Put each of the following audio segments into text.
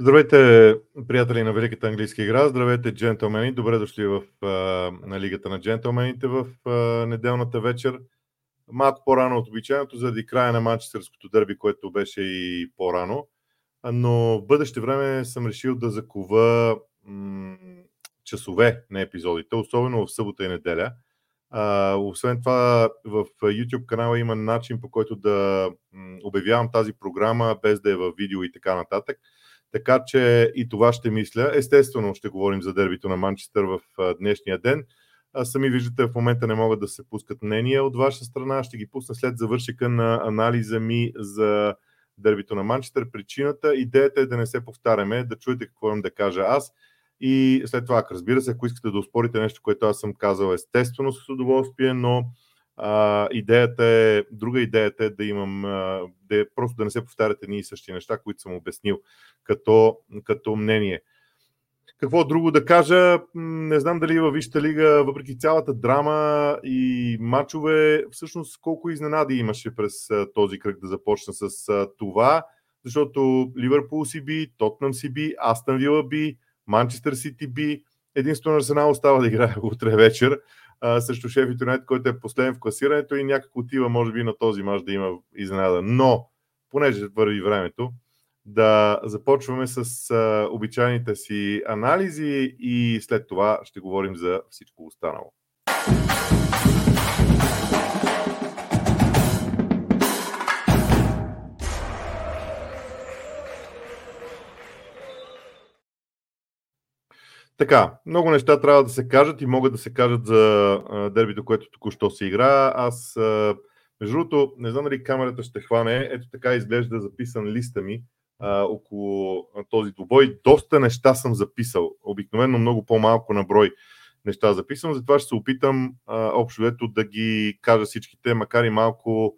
Здравейте, приятели на Великата английска игра. Здравейте, джентълмени. Добре дошли в а, на Лигата на джентълмените в а, неделната вечер. Малко по-рано от обичайното, заради края на манчестерското дърби, което беше и по-рано. Но в бъдеще време съм решил да закува м- часове на епизодите, особено в събота и неделя. А, освен това, в YouTube канала има начин по който да м- обявявам тази програма без да е в видео и така нататък. Така че и това ще мисля. Естествено ще говорим за дербито на Манчестър в днешния ден. Сами виждате, в момента не могат да се пускат мнения от ваша страна. Ще ги пусна след завършика на анализа ми за дербито на Манчестър. Причината, идеята е да не се повтаряме, да чуете какво имам да кажа аз. И след това, разбира се, ако искате да успорите нещо, което аз съм казал, естествено с удоволствие, но а, идеята е, друга идеята е да имам, да е, просто да не се повтарят едни и същи неща, които съм обяснил като, като мнение. Какво друго да кажа? Не знам дали във Висшата лига, въпреки цялата драма и матчове, всъщност колко изненади имаше през този кръг да започна с това, защото Ливърпул си би, Тотнам си би, Астън Вила би, Манчестър Сити би, единствено Арсенал остава да играе утре вечер а, срещу Шеф Юнайтед, който е последен в класирането и някак отива, може би, на този мач да има изненада. Но, понеже върви времето, да започваме с а, обичайните си анализи и след това ще говорим за всичко останало. Така, много неща трябва да се кажат и могат да се кажат за дербито, което току-що се игра. Аз, между другото, не знам дали камерата ще хване. Ето така изглежда записан листа ми а, около този двубой. Доста неща съм записал. Обикновено много по-малко на брой неща записвам. Затова ще се опитам а, общо ето да ги кажа всичките, макар и малко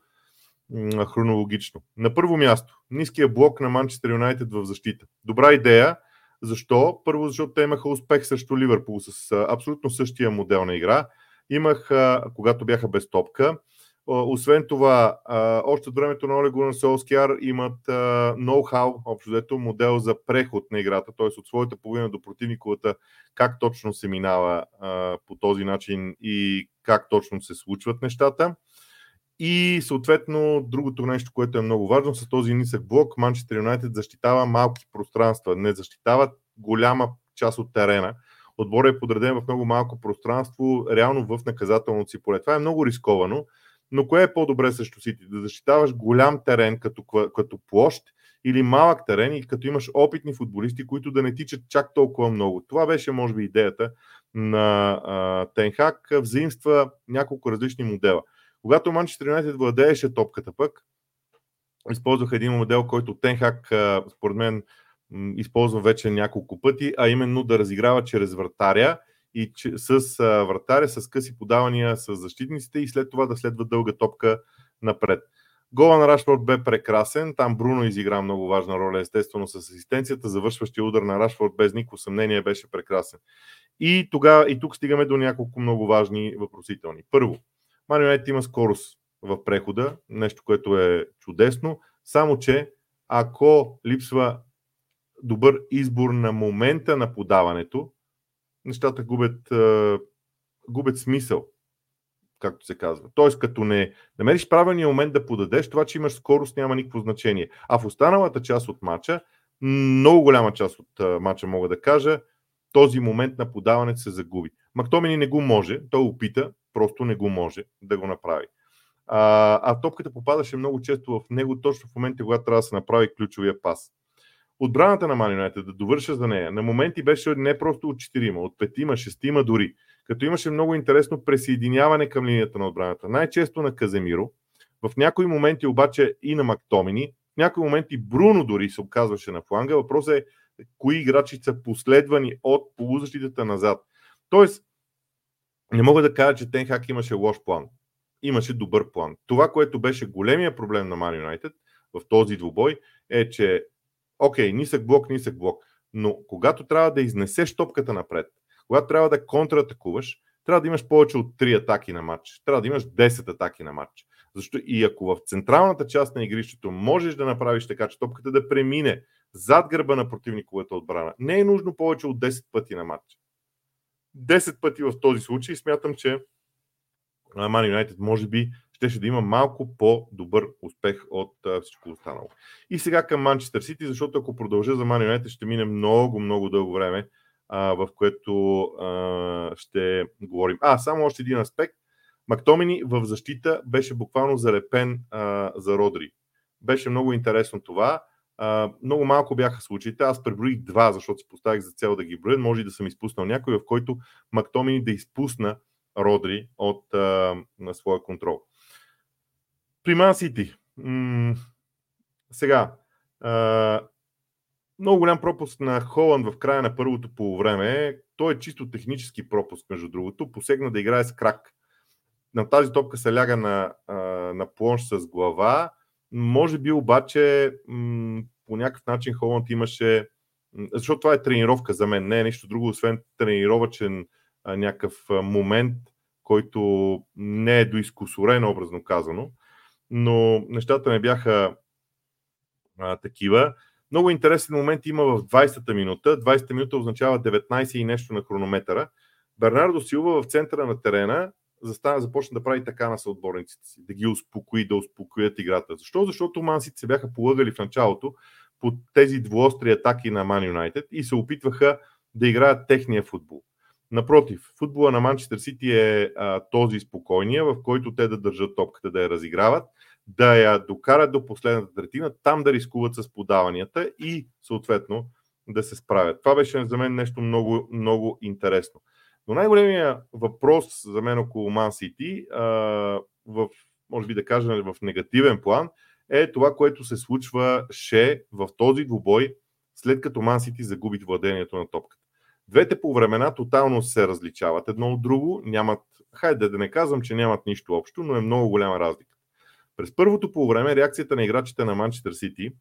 хронологично. На първо място, ниския блок на Манчестър Юнайтед в защита. Добра идея защо? Първо, защото те имаха успех срещу Ливърпул с абсолютно същия модел на игра. Имах, когато бяха без топка. Освен това, още от времето на Оле Гунар Солскияр имат ноу-хау, общо дето модел за преход на играта, т.е. от своята половина до противниковата, как точно се минава по този начин и как точно се случват нещата. И съответно, другото нещо, което е много важно, с този нисък блок, Манчестър Юнайтед защитава малки пространства, не защитава голяма част от терена. Отборът е подреден в много малко пространство, реално в наказателното си поле. Това е много рисковано, но кое е по-добре срещу Сити? Да защитаваш голям терен като, като площ или малък терен и като имаш опитни футболисти, които да не тичат чак толкова много. Това беше, може би, идеята на Тенхак. Взаимства няколко различни модела. Когато Манчестър Юнайтед владееше топката пък, използвах един модел, който Тенхак, според мен, използва вече няколко пъти, а именно да разиграва чрез вратаря и с вратаря, с къси подавания с защитниците и след това да следва дълга топка напред. Гола на Рашфорд бе прекрасен. Там Бруно изигра много важна роля, естествено, с асистенцията. Завършващия удар на Рашфорд без никакво съмнение беше прекрасен. И, тогава, и тук стигаме до няколко много важни въпросителни. Първо, Юнайтед има скорост в прехода, нещо, което е чудесно, само че ако липсва добър избор на момента на подаването, нещата губят, губят смисъл, както се казва. Тоест, като не намериш правилния момент да подадеш, това, че имаш скорост, няма никакво значение. А в останалата част от матча, много голяма част от матча, мога да кажа, този момент на подаването се загуби. Мактомини не го може, той опита, просто не го може да го направи. А, а топката попадаше много често в него, точно в момента, когато трябва да се направи ключовия пас. Отбраната на Man да довърша за нея, на моменти беше не просто от 4, от 5, 6 дори. Като имаше много интересно присъединяване към линията на отбраната. Най-често на Каземиро, в някои моменти обаче и на Мактомини, в някои моменти Бруно дори се оказваше на фланга. Въпросът е кои играчи са последвани от полузащитата назад. Тоест, не мога да кажа, че Тенхак имаше лош план. Имаше добър план. Това, което беше големия проблем на Man United в този двубой, е, че окей, нисък блок, нисък блок, но когато трябва да изнесеш топката напред, когато трябва да контратакуваш, трябва да имаш повече от 3 атаки на матч. Трябва да имаш 10 атаки на матч. Защо и ако в централната част на игрището можеш да направиш така, че топката да премине зад гърба на противниковата отбрана. Не е нужно повече от 10 пъти на матч. 10 пъти в този случай смятам, че Man United може би щеше да има малко по-добър успех от всичко останало. И сега към Манчестър Сити, защото ако продължа за Man United, ще мине много, много дълго време, а, в което а, ще говорим. А, само още един аспект. Мактомини в защита беше буквално залепен а, за Родри. Беше много интересно това. Много малко бяха случаите. Аз преброих два, защото си поставих за цел да ги броя. Може и да съм изпуснал някой, в който Мактомини да изпусна Родри от а, на своя контрол. При Ман Сити. М- сега, а, много голям пропуск на Холанд в края на първото полувреме. Той е чисто технически пропуск, между другото. Посегна да играе с крак. На тази топка се ляга на, на плонш с глава. Може би обаче м- по някакъв начин Холанд имаше. Защото това е тренировка за мен, не е нищо друго, освен тренировачен а, някакъв момент, който не е доискусорен, образно казано. Но нещата не бяха а, такива. Много интересен момент има в 20-та минута. 20-та минута означава 19 и нещо на хронометъра. Бернардо Силва в центъра на терена застана, започна да прави така на съотборниците си, да ги успокои, да успокоят играта. Защо? Защото мансите се бяха полагали в началото по тези двуостри атаки на Ман Юнайтед и се опитваха да играят техния футбол. Напротив, футбола на Манчестър Сити е а, този спокойния, в който те да държат топката, да я разиграват, да я докарат до последната третина, там да рискуват с подаванията и съответно да се справят. Това беше за мен нещо много, много интересно. Но най-големия въпрос за мен около Man City, в, може би да кажем в негативен план, е това, което се случваше в този двубой, след като Man City загуби владението на топката. Двете по времена тотално се различават едно от друго, нямат, хайде да не казвам, че нямат нищо общо, но е много голяма разлика. През първото по време реакцията на играчите на Манчестър Сити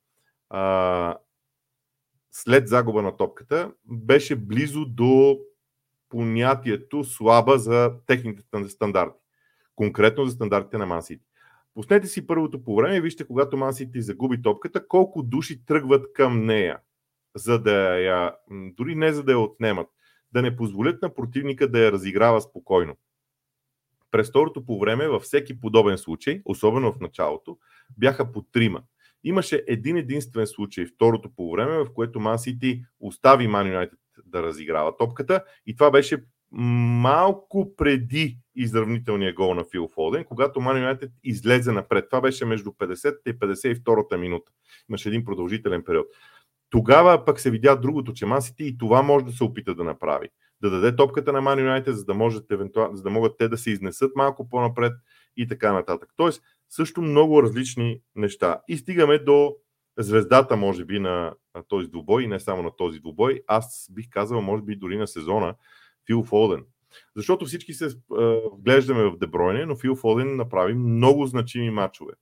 след загуба на топката беше близо до понятието слаба за техните стандарти. Конкретно за стандартите на Мансити. Пуснете си първото по време и вижте, когато Мансити загуби топката, колко души тръгват към нея, за да я, дори не за да я отнемат, да не позволят на противника да я разиграва спокойно. През второто по време, във всеки подобен случай, особено в началото, бяха по трима. Имаше един единствен случай, второто по време, в което Ман Сити остави Ман Юнайтед да разиграва топката и това беше малко преди изравнителния гол на Фил Фолден, когато Ман Юнайтед излезе напред. Това беше между 50-та и 52-та минута. Имаше един продължителен период. Тогава пък се видя другото, че Ман Сити и това може да се опита да направи. Да даде топката на Ман Юнайтед, за да, можете, за да могат те да се изнесат малко по-напред и така нататък. Тоест, също много различни неща. И стигаме до звездата, може би, на този двубой и не само на този двубой. Аз бих казал, може би, дори на сезона Фил Фолден. Защото всички се вглеждаме в Дебройне, но Фил Фолден направи много значими матчове.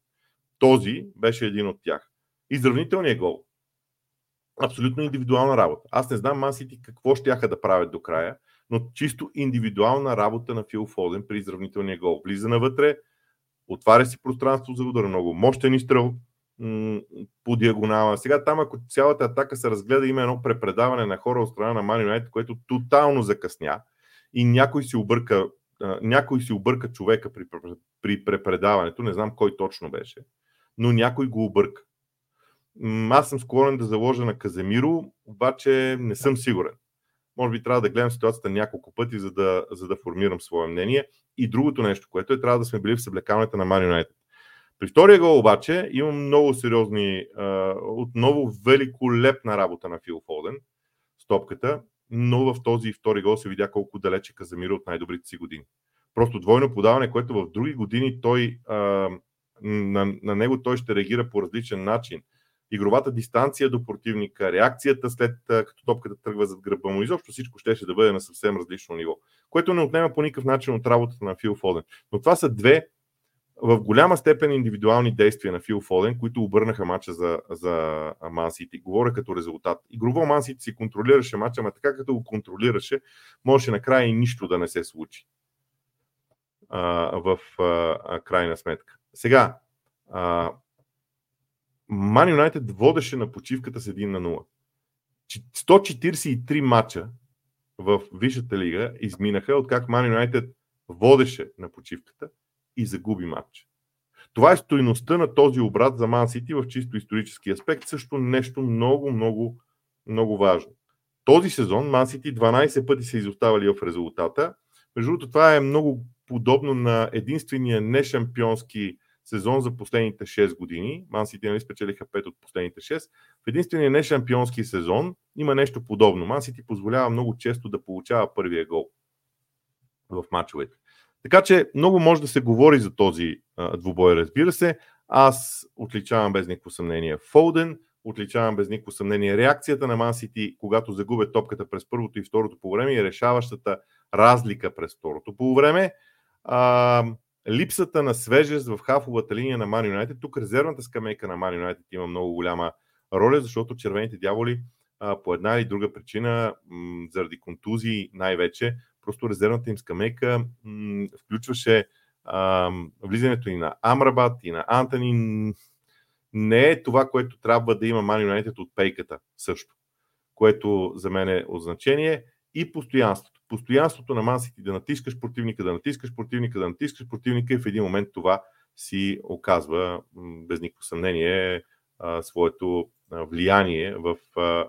Този беше един от тях. Изравнителният гол. Абсолютно индивидуална работа. Аз не знам Мансити какво ще да правят до края, но чисто индивидуална работа на Фил Фолден при изравнителния гол. Влиза навътре, отваря си пространство за удар, много мощен изстрел м- по диагонала. Сега там, ако цялата атака се разгледа, има едно препредаване на хора от страна на Man United, което тотално закъсня и някой си обърка, някой си обърка човека при, при препредаването, не знам кой точно беше, но някой го обърка. Аз съм склонен да заложа на Каземиро, обаче не съм сигурен. Може би трябва да гледам ситуацията няколко пъти, за да, за да формирам свое мнение. И другото нещо, което е, трябва да сме били в съблекаването на Man United. При втория гол обаче имам много сериозни, отново великолепна работа на Фил Фолден с топката, но в този втори гол се видя колко далече Казамира от най-добрите си години. Просто двойно подаване, което в други години той, на, на него той ще реагира по различен начин игровата дистанция до противника, реакцията след като топката тръгва зад гръба му, изобщо всичко ще да бъде на съвсем различно ниво, което не отнема по никакъв начин от работата на Фил Фоден. Но това са две в голяма степен индивидуални действия на Фил Фоден, които обърнаха мача за, за Ман. Говоря като резултат. Игрово Ман Сити си контролираше мача, ама така като го контролираше, можеше накрая и нищо да не се случи а, в а, крайна сметка. Сега, Ман Юнайтед водеше на почивката с 1 на 0. 143 мача в Висшата лига изминаха, откак Ман Юнайтед водеше на почивката и загуби матч. Това е стоиността на този обрат за Ман Сити в чисто исторически аспект. Също нещо много, много, много важно. Този сезон Ман Сити 12 пъти са изоставали в резултата. Между другото, това е много подобно на единствения нешампионски сезон за последните 6 години. Ман Сити нали спечелиха 5 от последните 6. В единствения нешампионски сезон има нещо подобно. Ман Сити позволява много често да получава първия гол в мачовете. Така че много може да се говори за този а, двубой, разбира се. Аз отличавам без никакво съмнение Фолден, отличавам без никакво съмнение реакцията на Мансити, когато загубят топката през първото и второто по време и решаващата разлика през второто по време. А, липсата на свежест в хафовата линия на Man United. Тук резервната скамейка на Man United има много голяма роля, защото червените дяволи а, по една или друга причина, м- заради контузии най-вече, просто резервната им скамейка м- включваше а, влизането и на Амрабат, и на Антони. Не е това, което трябва да има Man United от пейката също, което за мен е от значение и постоянството. Постоянството на Мансити да натискаш противника, да натискаш противника, да натискаш противника и в един момент това си оказва без никакво съмнение своето влияние в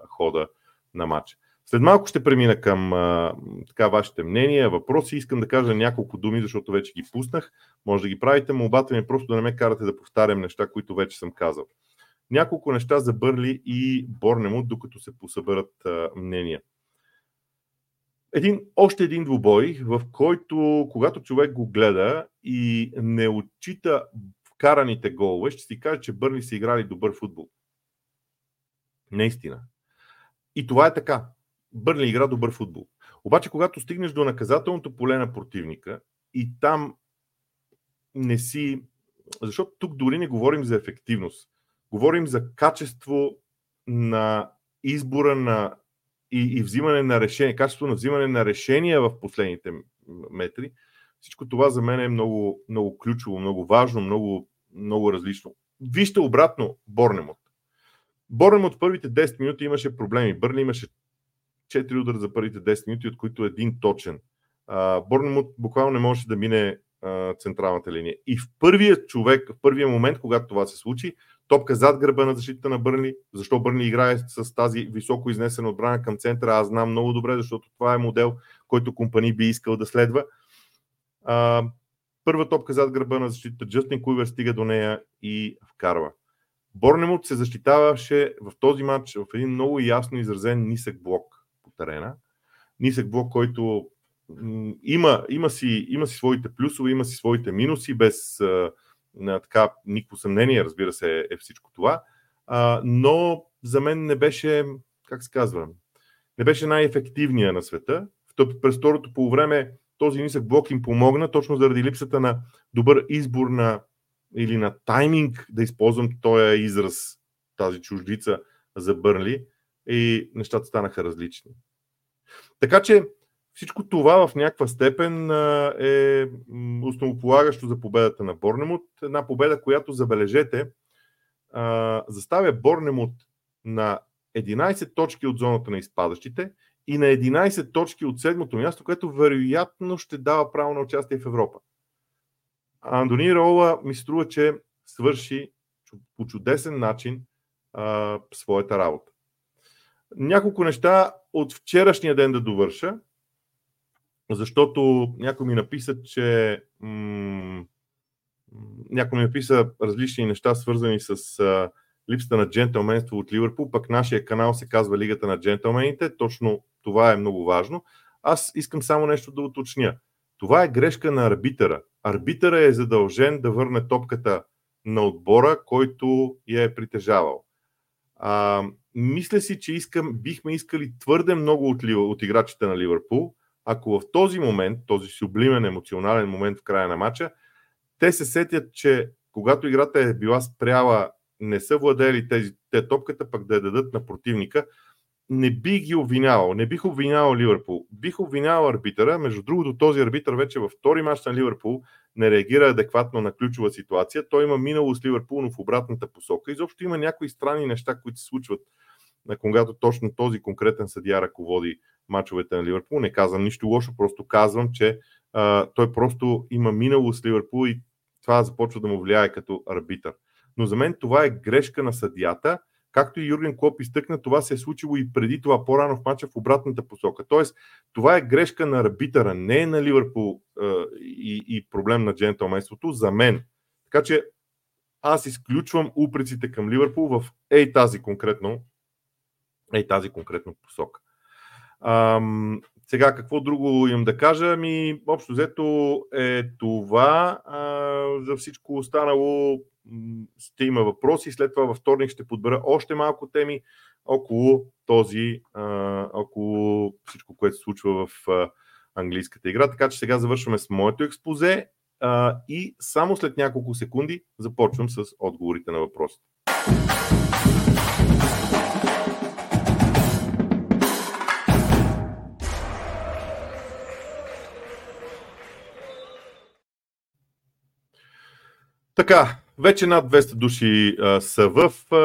хода на матча. След малко ще премина към а, така, вашите мнения, въпроси. Искам да кажа няколко думи, защото вече ги пуснах. Може да ги правите. Молбата ми е просто да не ме карате да повтарям неща, които вече съм казал. Няколко неща за Бърли и Борнемут, докато се посъберат а, мнения. Един, още един двубой, в който, когато човек го гледа и не отчита вкараните голове, ще си каже, че Бърли са играли добър футбол. Наистина. И това е така. Бърли игра добър футбол. Обаче, когато стигнеш до наказателното поле на противника и там не си. Защото тук дори не говорим за ефективност. Говорим за качество на избора на и, и взимане на решение, качество на взимане на решения в последните метри. Всичко това за мен е много, много ключово, много важно, много, много различно. Вижте обратно Борнемот. Борнемот в първите 10 минути имаше проблеми. Бърли имаше 4 удара за първите 10 минути, от които един точен. Борнемот буквално не можеше да мине централната линия. И в първия човек, в първия момент, когато това се случи, топка зад гърба на защита на Бърни. Защо Бърни играе с тази високо изнесена отбрана към центъра, аз знам много добре, защото това е модел, който компани би искал да следва. Първа топка зад гърба на защита, Джастин Куйвер стига до нея и вкарва. Борнемут се защитаваше в този матч в един много ясно изразен нисък блок терена. Нисък блок, който има, има, си, има си своите плюсове, има си своите минуси, без на така никакво съмнение, разбира се, е всичко това. А, но за мен не беше, как се казва, не беше най-ефективния на света. През второто по време този нисък блок им помогна, точно заради липсата на добър избор на или на тайминг, да използвам този израз, тази чуждица за Бърли и нещата станаха различни. Така че всичко това в някаква степен е основополагащо за победата на Борнемут. Една победа, която, забележете, заставя Борнемут на 11 точки от зоната на изпадащите и на 11 точки от седмото място, което вероятно ще дава право на участие в Европа. Андони Рола ми струва, че свърши по чудесен начин а, своята работа. Няколко неща от вчерашния ден да довърша защото някой ми написа, че м- някой ми написа различни неща, свързани с а, липсата на джентълменство от Ливърпул, пък нашия канал се казва Лигата на джентълмените. Точно това е много важно. Аз искам само нещо да уточня. Това е грешка на арбитъра. Арбитъра е задължен да върне топката на отбора, който я е притежавал. А, мисля си, че искам, бихме искали твърде много от, от играчите на Ливърпул, ако в този момент, този сублимен емоционален момент в края на матча, те се сетят, че когато играта е била спряла, не са владели тези, те топката, пък да я дадат на противника, не би ги обвинявал. Не бих обвинявал Ливърпул. Бих обвинявал арбитъра. Между другото, този арбитър вече във втори мач на Ливърпул не реагира адекватно на ключова ситуация. Той има минало с Ливърпул, но в обратната посока. Изобщо има някои странни неща, които се случват, когато точно този конкретен съдия ръководи мачовете на Ливърпул. Не казвам нищо лошо, просто казвам, че а, той просто има минало с Ливърпул и това започва да му влияе като арбитър. Но за мен това е грешка на съдията Както и Юрген Клоп изтъкна, това се е случило и преди това по-рано в мача в обратната посока. Тоест, това е грешка на арбитъра, не е на Ливърпул и, и проблем на джентълменството за мен. Така че аз изключвам упреците към Ливърпул в ей тази конкретно, ей тази конкретно посока. Ам, сега, какво друго имам да кажа? Ми, общо взето е това. А, за всичко останало ще има въпроси. След това във вторник ще подбера още малко теми около този, а, около всичко, което се случва в а, английската игра. Така че сега завършваме с моето експозе а, и само след няколко секунди започвам с отговорите на въпросите. Така, вече над 200 души а, са в а,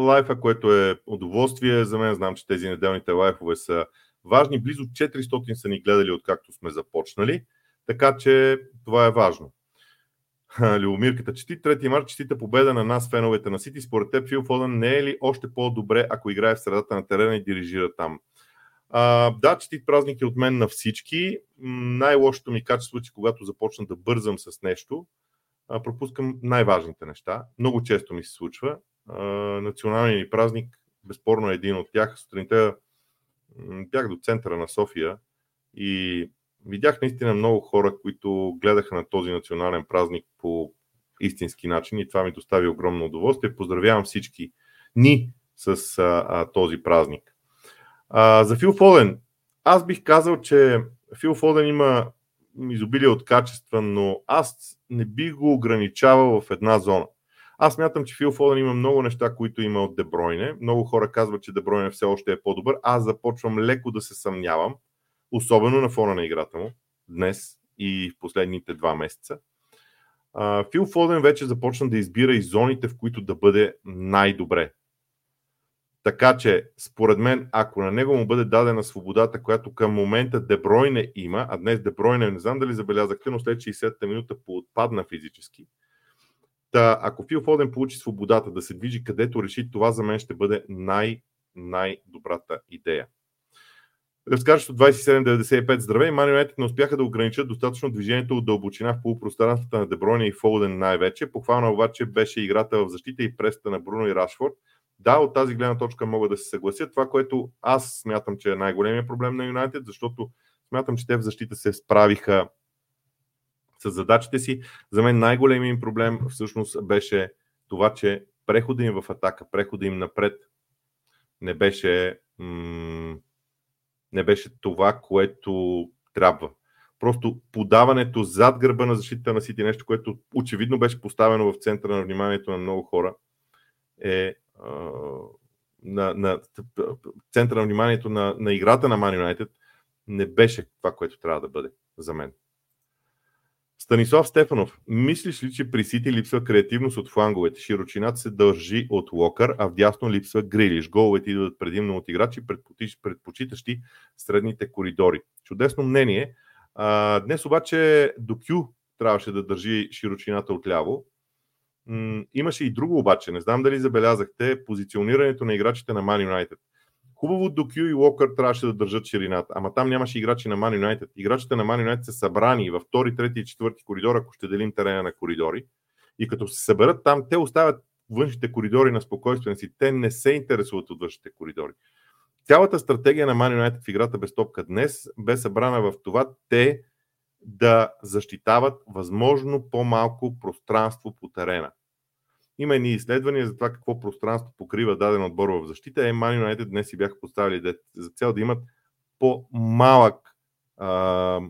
лайфа, което е удоволствие за мен. Знам, че тези неделните лайфове са важни. Близо 400 са ни гледали откакто сме започнали, така че това е важно. Любомирката чети. 3 март честита победа на нас, феновете на Сити. Според теб Фил Фодън не е ли още по-добре, ако играе в средата на терена и дирижира там? А, да, честит празник е от мен на всички. Най-лошото ми качество е, че когато започна да бързам с нещо, пропускам най-важните неща. Много често ми се случва. Националният ни празник, безспорно е един от тях. Сутринта бях до центъра на София и видях наистина много хора, които гледаха на този национален празник по истински начин и това ми достави огромно удоволствие. Поздравявам всички ни с а, а, този празник. А, за Фил Фоден. Аз бих казал, че Фил Фоден има изобилие от качества, но аз не би го ограничавал в една зона. Аз мятам, че Фил Фоден има много неща, които има от Дебройне. Много хора казват, че Дебройне все още е по-добър. Аз започвам леко да се съмнявам, особено на фона на играта му днес и в последните два месеца. Фил Фоден вече започна да избира и зоните, в които да бъде най-добре. Така че, според мен, ако на него му бъде дадена свободата, която към момента Дебройне има, а днес Дебройне, не знам дали забелязахте, но след 60-та минута поотпадна физически. Та, ако Фил Фоден получи свободата да се движи където реши, това за мен ще бъде най- най-добрата идея. Разкажеш от 27.95 здравей. Мани не успяха да ограничат достатъчно движението от дълбочина в полупространствата на Дебройне и Фолден най-вече. Похвално обаче беше играта в защита и преста на Бруно и Рашфорд – да, от тази гледна точка мога да се съглася. Това, което аз смятам, че е най-големия проблем на Юнайтед, защото смятам, че те в защита се справиха с задачите си. За мен най-големият им проблем всъщност беше това, че прехода им в атака, прехода им напред не беше, не беше това, което трябва. Просто подаването зад гърба на защита на Сити, нещо, което очевидно беше поставено в центъра на вниманието на много хора, е на, на центъра на вниманието на, на играта на Man United не беше това, което трябва да бъде за мен. Станислав Стефанов, мислиш ли, че при Сити липсва креативност от фланговете? Широчината се държи от Локър, а вдясно липсва Грилиш. Головете идват предимно от играчи, предпочитащи средните коридори. Чудесно мнение. А, днес обаче Докю трябваше да държи широчината от ляво, имаше и друго обаче. Не знам дали забелязахте позиционирането на играчите на Man United. Хубаво до Кю и Локър трябваше да държат ширината, ама там нямаше играчи на Man United. Играчите на Man United са събрани във втори, трети и четвърти коридор, ако ще делим терена на коридори. И като се съберат там, те оставят външните коридори на спокойствие си. Те не се интересуват от външните коридори. Цялата стратегия на Man United в играта без топка днес бе събрана в това те да защитават възможно по-малко пространство по терена. Има и изследвания за това какво пространство покрива даден отбор в защита. Е, Man United днес си бяха поставили за цел да имат по-малък а,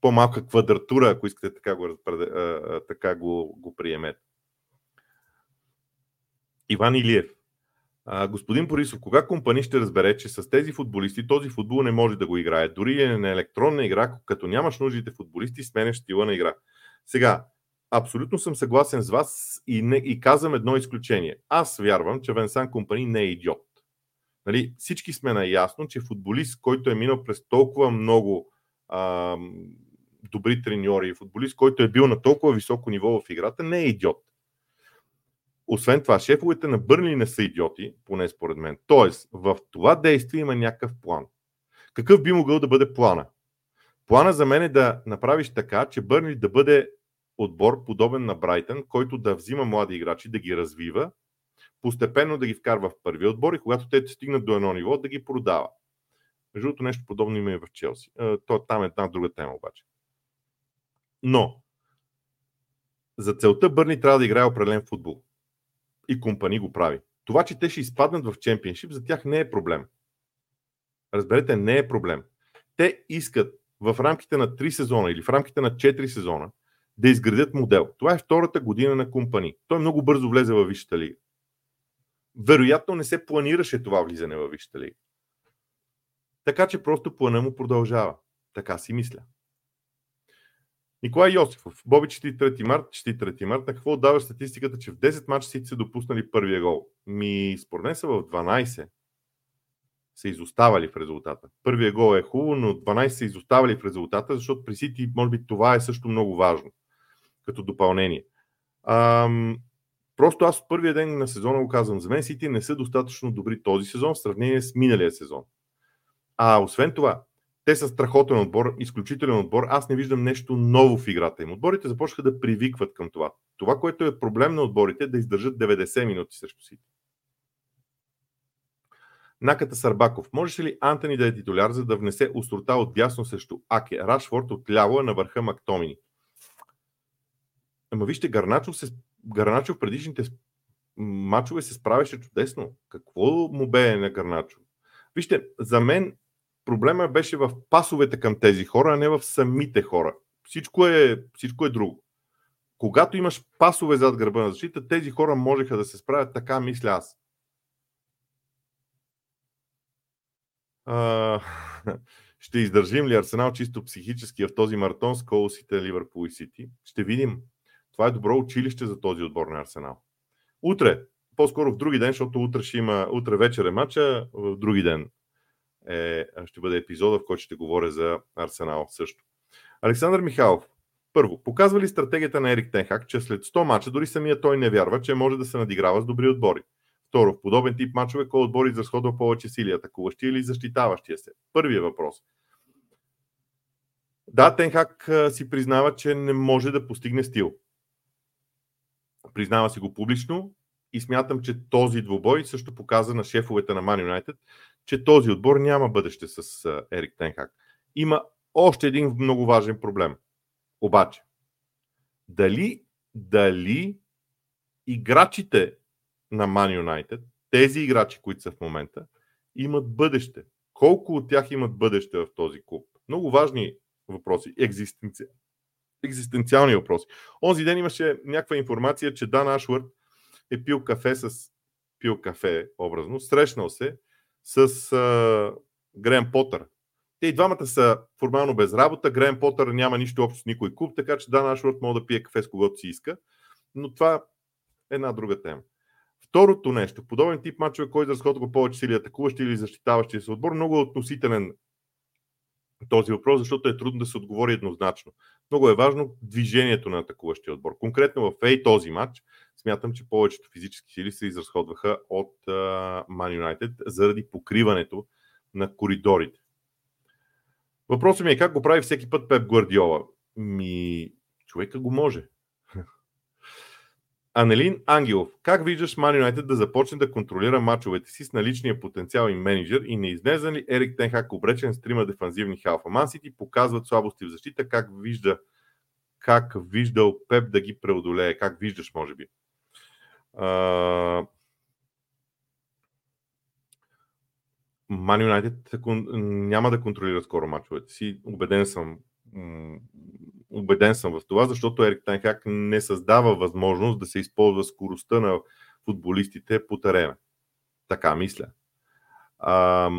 по-малка квадратура, ако искате така го, така го, го приемете. Иван Илиев. А, господин Борисов, кога компани ще разбере, че с тези футболисти този футбол не може да го играе? Дори е на електронна игра, като нямаш нуждите футболисти, сменяш стила на игра. Сега, абсолютно съм съгласен с вас и, не, и казвам едно изключение. Аз вярвам, че Венсан Компани не е идиот. Нали, всички сме наясно, че футболист, който е минал през толкова много а, добри треньори, футболист, който е бил на толкова високо ниво в играта, не е идиот. Освен това, шефовете на Бърли не са идиоти, поне според мен. Тоест, в това действие има някакъв план. Какъв би могъл да бъде плана? Плана за мен е да направиш така, че Бърли да бъде отбор, подобен на Брайтън, който да взима млади играчи, да ги развива, постепенно да ги вкарва в първи отбор и когато те стигнат до едно ниво, да ги продава. Между другото, нещо подобно има и в Челси. То, там е една друга тема обаче. Но, за целта Бърни трябва да играе определен футбол и компани го прави. Това, че те ще изпаднат в чемпионшип, за тях не е проблем. Разберете, не е проблем. Те искат в рамките на 3 сезона или в рамките на 4 сезона да изградят модел. Това е втората година на компани. Той много бързо влезе във Висшата лига. Вероятно не се планираше това влизане във Висшата лига. Така че просто плана му продължава. Така си мисля. Николай Йосифов, Боби 4 март, 4 март, на какво отдава статистиката, че в 10 мача си са допуснали първия гол? Ми, според мен са в 12 са изоставали в резултата. Първия гол е хубаво, но 12 са изоставали в резултата, защото при Сити, може би, това е също много важно като допълнение. Ам, просто аз от първия ден на сезона го казвам. За мен Сити не са достатъчно добри този сезон в сравнение с миналия сезон. А освен това, те са страхотен отбор, изключителен отбор. Аз не виждам нещо ново в играта им. Отборите започнаха да привикват към това. Това, което е проблем на отборите, е да издържат 90 минути срещу Сити. Наката Сарбаков. Можеше ли Антони да е титуляр, за да внесе острота от дясно срещу Аке? Рашфорд от ляво е на върха Мактомини. Ама вижте, Гарначо, се, Гарначо в предишните мачове се справяше чудесно. Какво му бе на Гарначо? Вижте, за мен проблема беше в пасовете към тези хора, а не в самите хора. Всичко е, всичко е друго. Когато имаш пасове зад гърба на защита, тези хора можеха да се справят, така мисля аз. А, ще издържим ли Арсенал чисто психически в този маратон с колосите Ливърпул и Сити? Ще видим. Това е добро училище за този отбор на Арсенал. Утре, по-скоро в други ден, защото утре ще има, утре вечер е матча, в други ден е, ще бъде епизода, в който ще говоря за Арсенал също. Александър Михайлов. Първо, показва ли стратегията на Ерик Тенхак, че след 100 мача дори самия той не вярва, че може да се надиграва с добри отбори? Второ, в подобен тип мачове кой отбор изразходва повече сили, атакуващия или защитаващия се? Първият въпрос. Да, Тенхак си признава, че не може да постигне стил. Признава си го публично и смятам, че този двубой също показа на шефовете на Man United, че този отбор няма бъдеще с Ерик Тенхак. Има още един много важен проблем. Обаче, дали, дали играчите на Man United, тези играчи, които са в момента, имат бъдеще? Колко от тях имат бъдеще в този клуб? Много важни въпроси. Екзистенци... Екзистенциални въпроси. Онзи ден имаше някаква информация, че Дан Ашвард е пил кафе с пил кафе, образно, срещнал се с а, Грен Потър. Те и двамата са формално без работа. Грен Потър няма нищо общо с никой клуб, така че Дан Ашвард може да пие кафе с когото си иска. Но това е една друга тема. Второто нещо, подобен тип мачове, кой разходва повече сили, атакуващи или защитаващи се отбор, много е относителен този въпрос, защото е трудно да се отговори еднозначно. Много е важно движението на атакуващия отбор. Конкретно в ей този матч, смятам, че повечето физически сили се изразходваха от uh, Man United заради покриването на коридорите. Въпросът ми е как го прави всеки път Пеп Гвардиола? Ми, човека го може. Анелин Ангелов, как виждаш Ман Юнайтед да започне да контролира мачовете си с наличния потенциал и менеджер и не изнезна ли Ерик Тенхак обречен с трима дефанзивни халфа? Ман Сити показват слабости в защита, как вижда как виждал Пеп да ги преодолее? Как виждаш, може би? Ман Юнайтед няма да контролира скоро мачовете си. Убеден съм убеден съм в това, защото Ерик Тайнхак не създава възможност да се използва скоростта на футболистите по терена. Така мисля. А,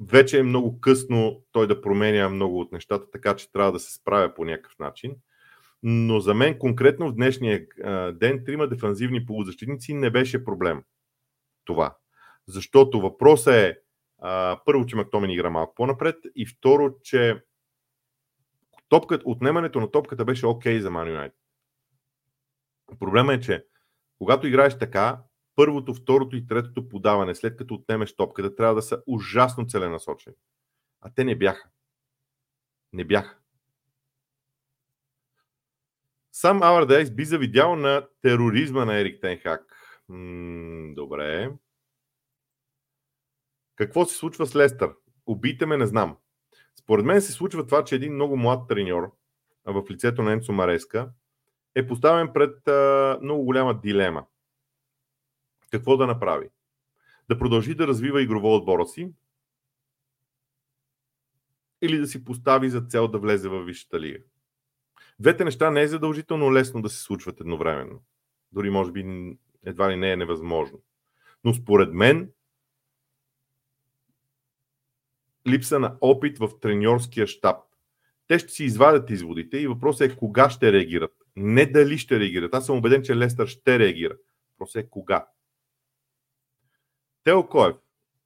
вече е много късно той да променя много от нещата, така че трябва да се справя по някакъв начин. Но за мен конкретно в днешния ден трима дефанзивни полузащитници не беше проблем. Това. Защото въпросът е а, първо, че Мактомен игра малко по-напред и второ, че топката, отнемането на топката беше окей okay за Man United. Проблема е, че когато играеш така, първото, второто и третото подаване, след като отнемеш топката, трябва да са ужасно целенасочени. А те не бяха. Не бяха. Сам Авардейс би завидял на тероризма на Ерик Тенхак. Добре. Какво се случва с Лестър? Убийте ме, не знам. Според мен се случва това, че един много млад треньор в лицето на Енцо Мареска е поставен пред а, много голяма дилема. Какво да направи? Да продължи да развива игрово отбора си или да си постави за цел да влезе в Висшата лига. Двете неща не е задължително лесно да се случват едновременно. Дори може би едва ли не е невъзможно. Но според мен липса на опит в треньорския щаб. Те ще си извадят изводите и въпросът е кога ще реагират. Не дали ще реагират. Аз съм убеден, че Лестър ще реагира. Въпросът е кога. Тео Коев.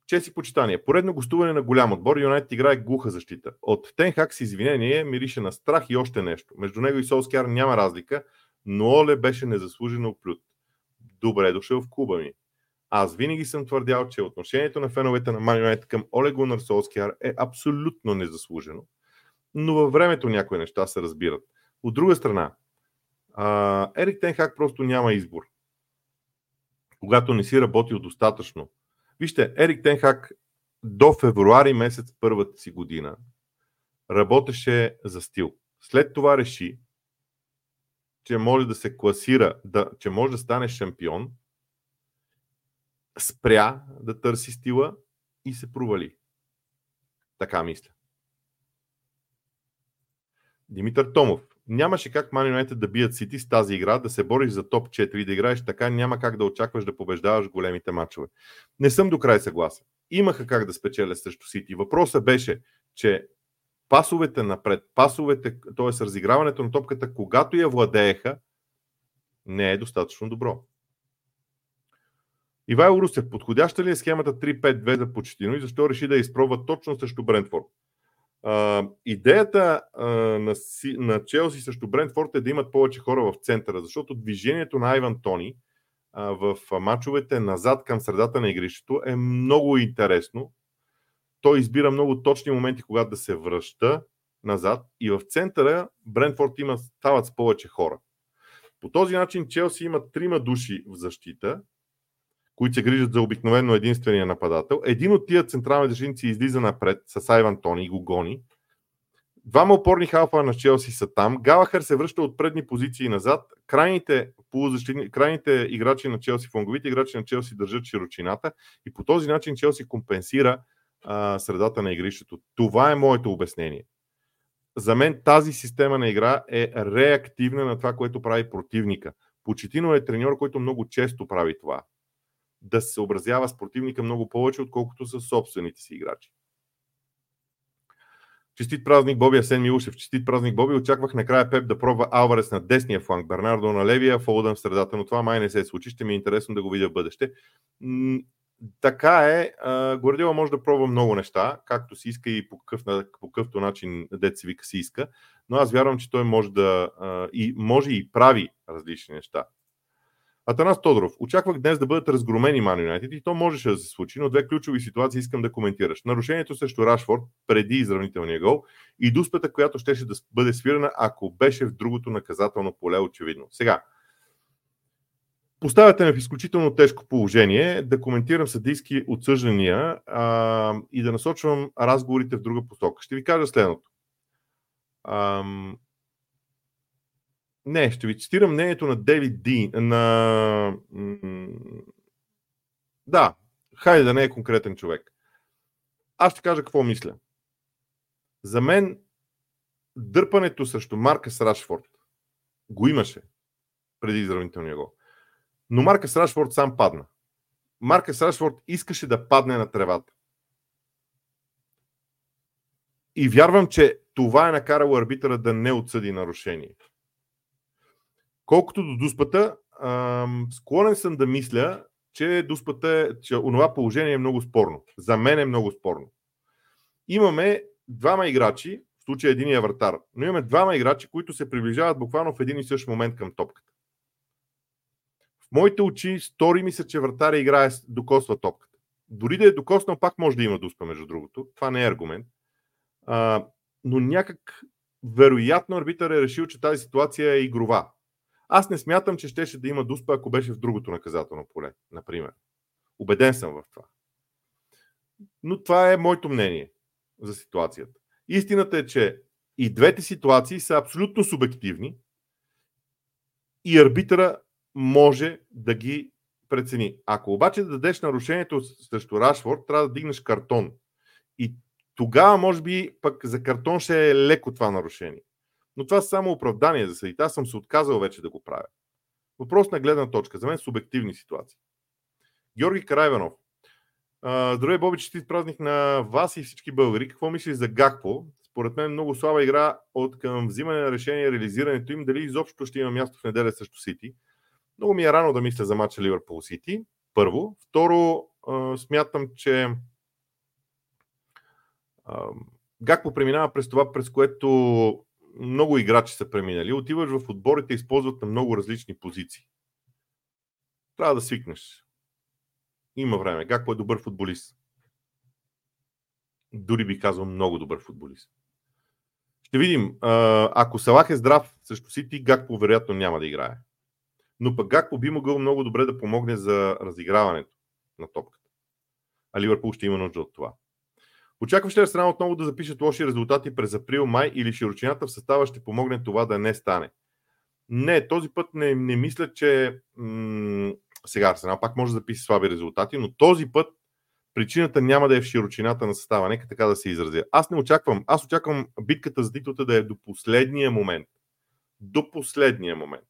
Чеси почитания. Поредно гостуване на голям отбор. Юнайтед играе глуха защита. От Тенхак с извинение мирише на страх и още нещо. Между него и Солскияр няма разлика, но Оле беше незаслужено плют. Добре дошъл в клуба ми. Аз винаги съм твърдял, че отношението на феновете на Man United към Оле Гунар Солскияр е абсолютно незаслужено. Но във времето някои неща се разбират. От друга страна, Ерик Тенхак просто няма избор. Когато не си работил достатъчно. Вижте, Ерик Тенхак до февруари месец първата си година работеше за стил. След това реши, че може да се класира, да, че може да стане шампион – спря да търси стила и се провали. Така мисля. Димитър Томов. Нямаше как Man United да бият Сити с тази игра, да се бориш за топ 4 и да играеш така, няма как да очакваш да побеждаваш големите матчове. Не съм до край съгласен. Имаха как да спечелят срещу Сити. Въпросът беше, че пасовете напред, пасовете, т.е. разиграването на топката, когато я владееха, не е достатъчно добро. Ивайло Русев, подходяща ли е схемата 3-5-2 за Почетино и защо реши да изпробва точно срещу Брентфорд? Uh, идеята uh, на, на Челси срещу Брентфорд е да имат повече хора в центъра, защото движението на Айван Тони uh, в мачовете назад към средата на игрището е много интересно. Той избира много точни моменти, когато да се връща назад и в центъра Брентфорд има, стават с повече хора. По този начин Челси има трима души в защита които се грижат за обикновено единствения нападател. Един от тия централни защитници излиза напред с Айван Тони и го гони. Двама опорни халфа на Челси са там. Галахър се връща от предни позиции назад. Крайните, крайните играчи на Челси, фланговите играчи на Челси държат широчината и по този начин Челси компенсира а, средата на игрището. Това е моето обяснение. За мен тази система на игра е реактивна на това, което прави противника. Почетино е треньор, който много често прави това да се съобразява с противника много повече, отколкото с собствените си играчи. Честит празник Боби Асен Милушев. Честит празник Боби. Очаквах накрая Пеп да пробва Алварес на десния фланг, Бернардо на левия, Фолдън в средата, но това май не се случи. Ще ми е интересно да го видя в бъдеще. Така е. Гордила може да пробва много неща, както си иска и по, какъв, по какъвто начин дет си вика си иска, но аз вярвам, че той може да и може и прави различни неща. Атанас Тодоров, очаквах днес да бъдат разгромени Ман Юнайтед и то можеше да се случи, но две ключови ситуации искам да коментираш. Нарушението срещу Рашфорд преди изравнителния гол и дуспата, която щеше да бъде свирена, ако беше в другото наказателно поле, очевидно. Сега, Поставяте ме в изключително тежко положение да коментирам съдийски отсъждания а, и да насочвам разговорите в друга посока. Ще ви кажа следното. Не, ще ви цитирам мнението на Девид Ди, на... Да, хайде да не е конкретен човек. Аз ще кажа какво мисля. За мен дърпането срещу Маркъс Рашфорд го имаше преди изравнителния гол. Но Маркъс Рашфорд сам падна. Маркъс Рашфорд искаше да падне на тревата. И вярвам, че това е накарало арбитъра да не отсъди нарушение. Колкото до дуспата, склонен съм да мисля, че дуспата, че онова положение е много спорно. За мен е много спорно. Имаме двама играчи, в случая един е вратар, но имаме двама играчи, които се приближават буквално в един и същ момент към топката. В моите очи стори ми се, че вратаря играе, докосва топката. Дори да е докоснал, пак може да има дуспа, между другото. Това не е аргумент. А, но някак вероятно арбитър е решил, че тази ситуация е игрова. Аз не смятам, че щеше да има дуспа, ако беше в другото наказателно поле, например. Убеден съм в това. Но това е моето мнение за ситуацията. Истината е, че и двете ситуации са абсолютно субективни и арбитъра може да ги прецени. Ако обаче да дадеш нарушението срещу Рашфорд, трябва да дигнеш картон. И тогава, може би, пък за картон ще е леко това нарушение. Но това са само оправдание за съдите. Аз съм се отказал вече да го правя. Въпрос на гледна точка. За мен субективни ситуации. Георги Карайванов. Здравей, Боби, честит празник на вас и всички българи. Какво мислиш за Гакпо? Според мен много слаба игра от към взимане на решение, реализирането им, дали изобщо ще има място в неделя срещу Сити. Много ми е рано да мисля за матча Ливърпул Сити. Първо. Второ, смятам, че Гакпо преминава през това, през което много играчи са преминали. Отиваш в отборите и използват на много различни позиции. Трябва да свикнеш. Има време. Гакпо е добър футболист. Дори би казал много добър футболист. Ще видим. Ако Салах е здрав срещу Сити, Гакпо вероятно няма да играе. Но пък Гакпо би могъл много добре да помогне за разиграването на топката. А Ливърпул ще има нужда от това. Очакваш ли Арсенал отново да запишат лоши резултати през април, май или широчината в състава ще помогне това да не стане? Не, този път не, не мисля, че м- сега Арсенал пак може да запише слаби резултати, но този път причината няма да е в широчината на състава. Нека така да се изразя. Аз не очаквам. Аз очаквам битката за титлата да е до последния момент. До последния момент.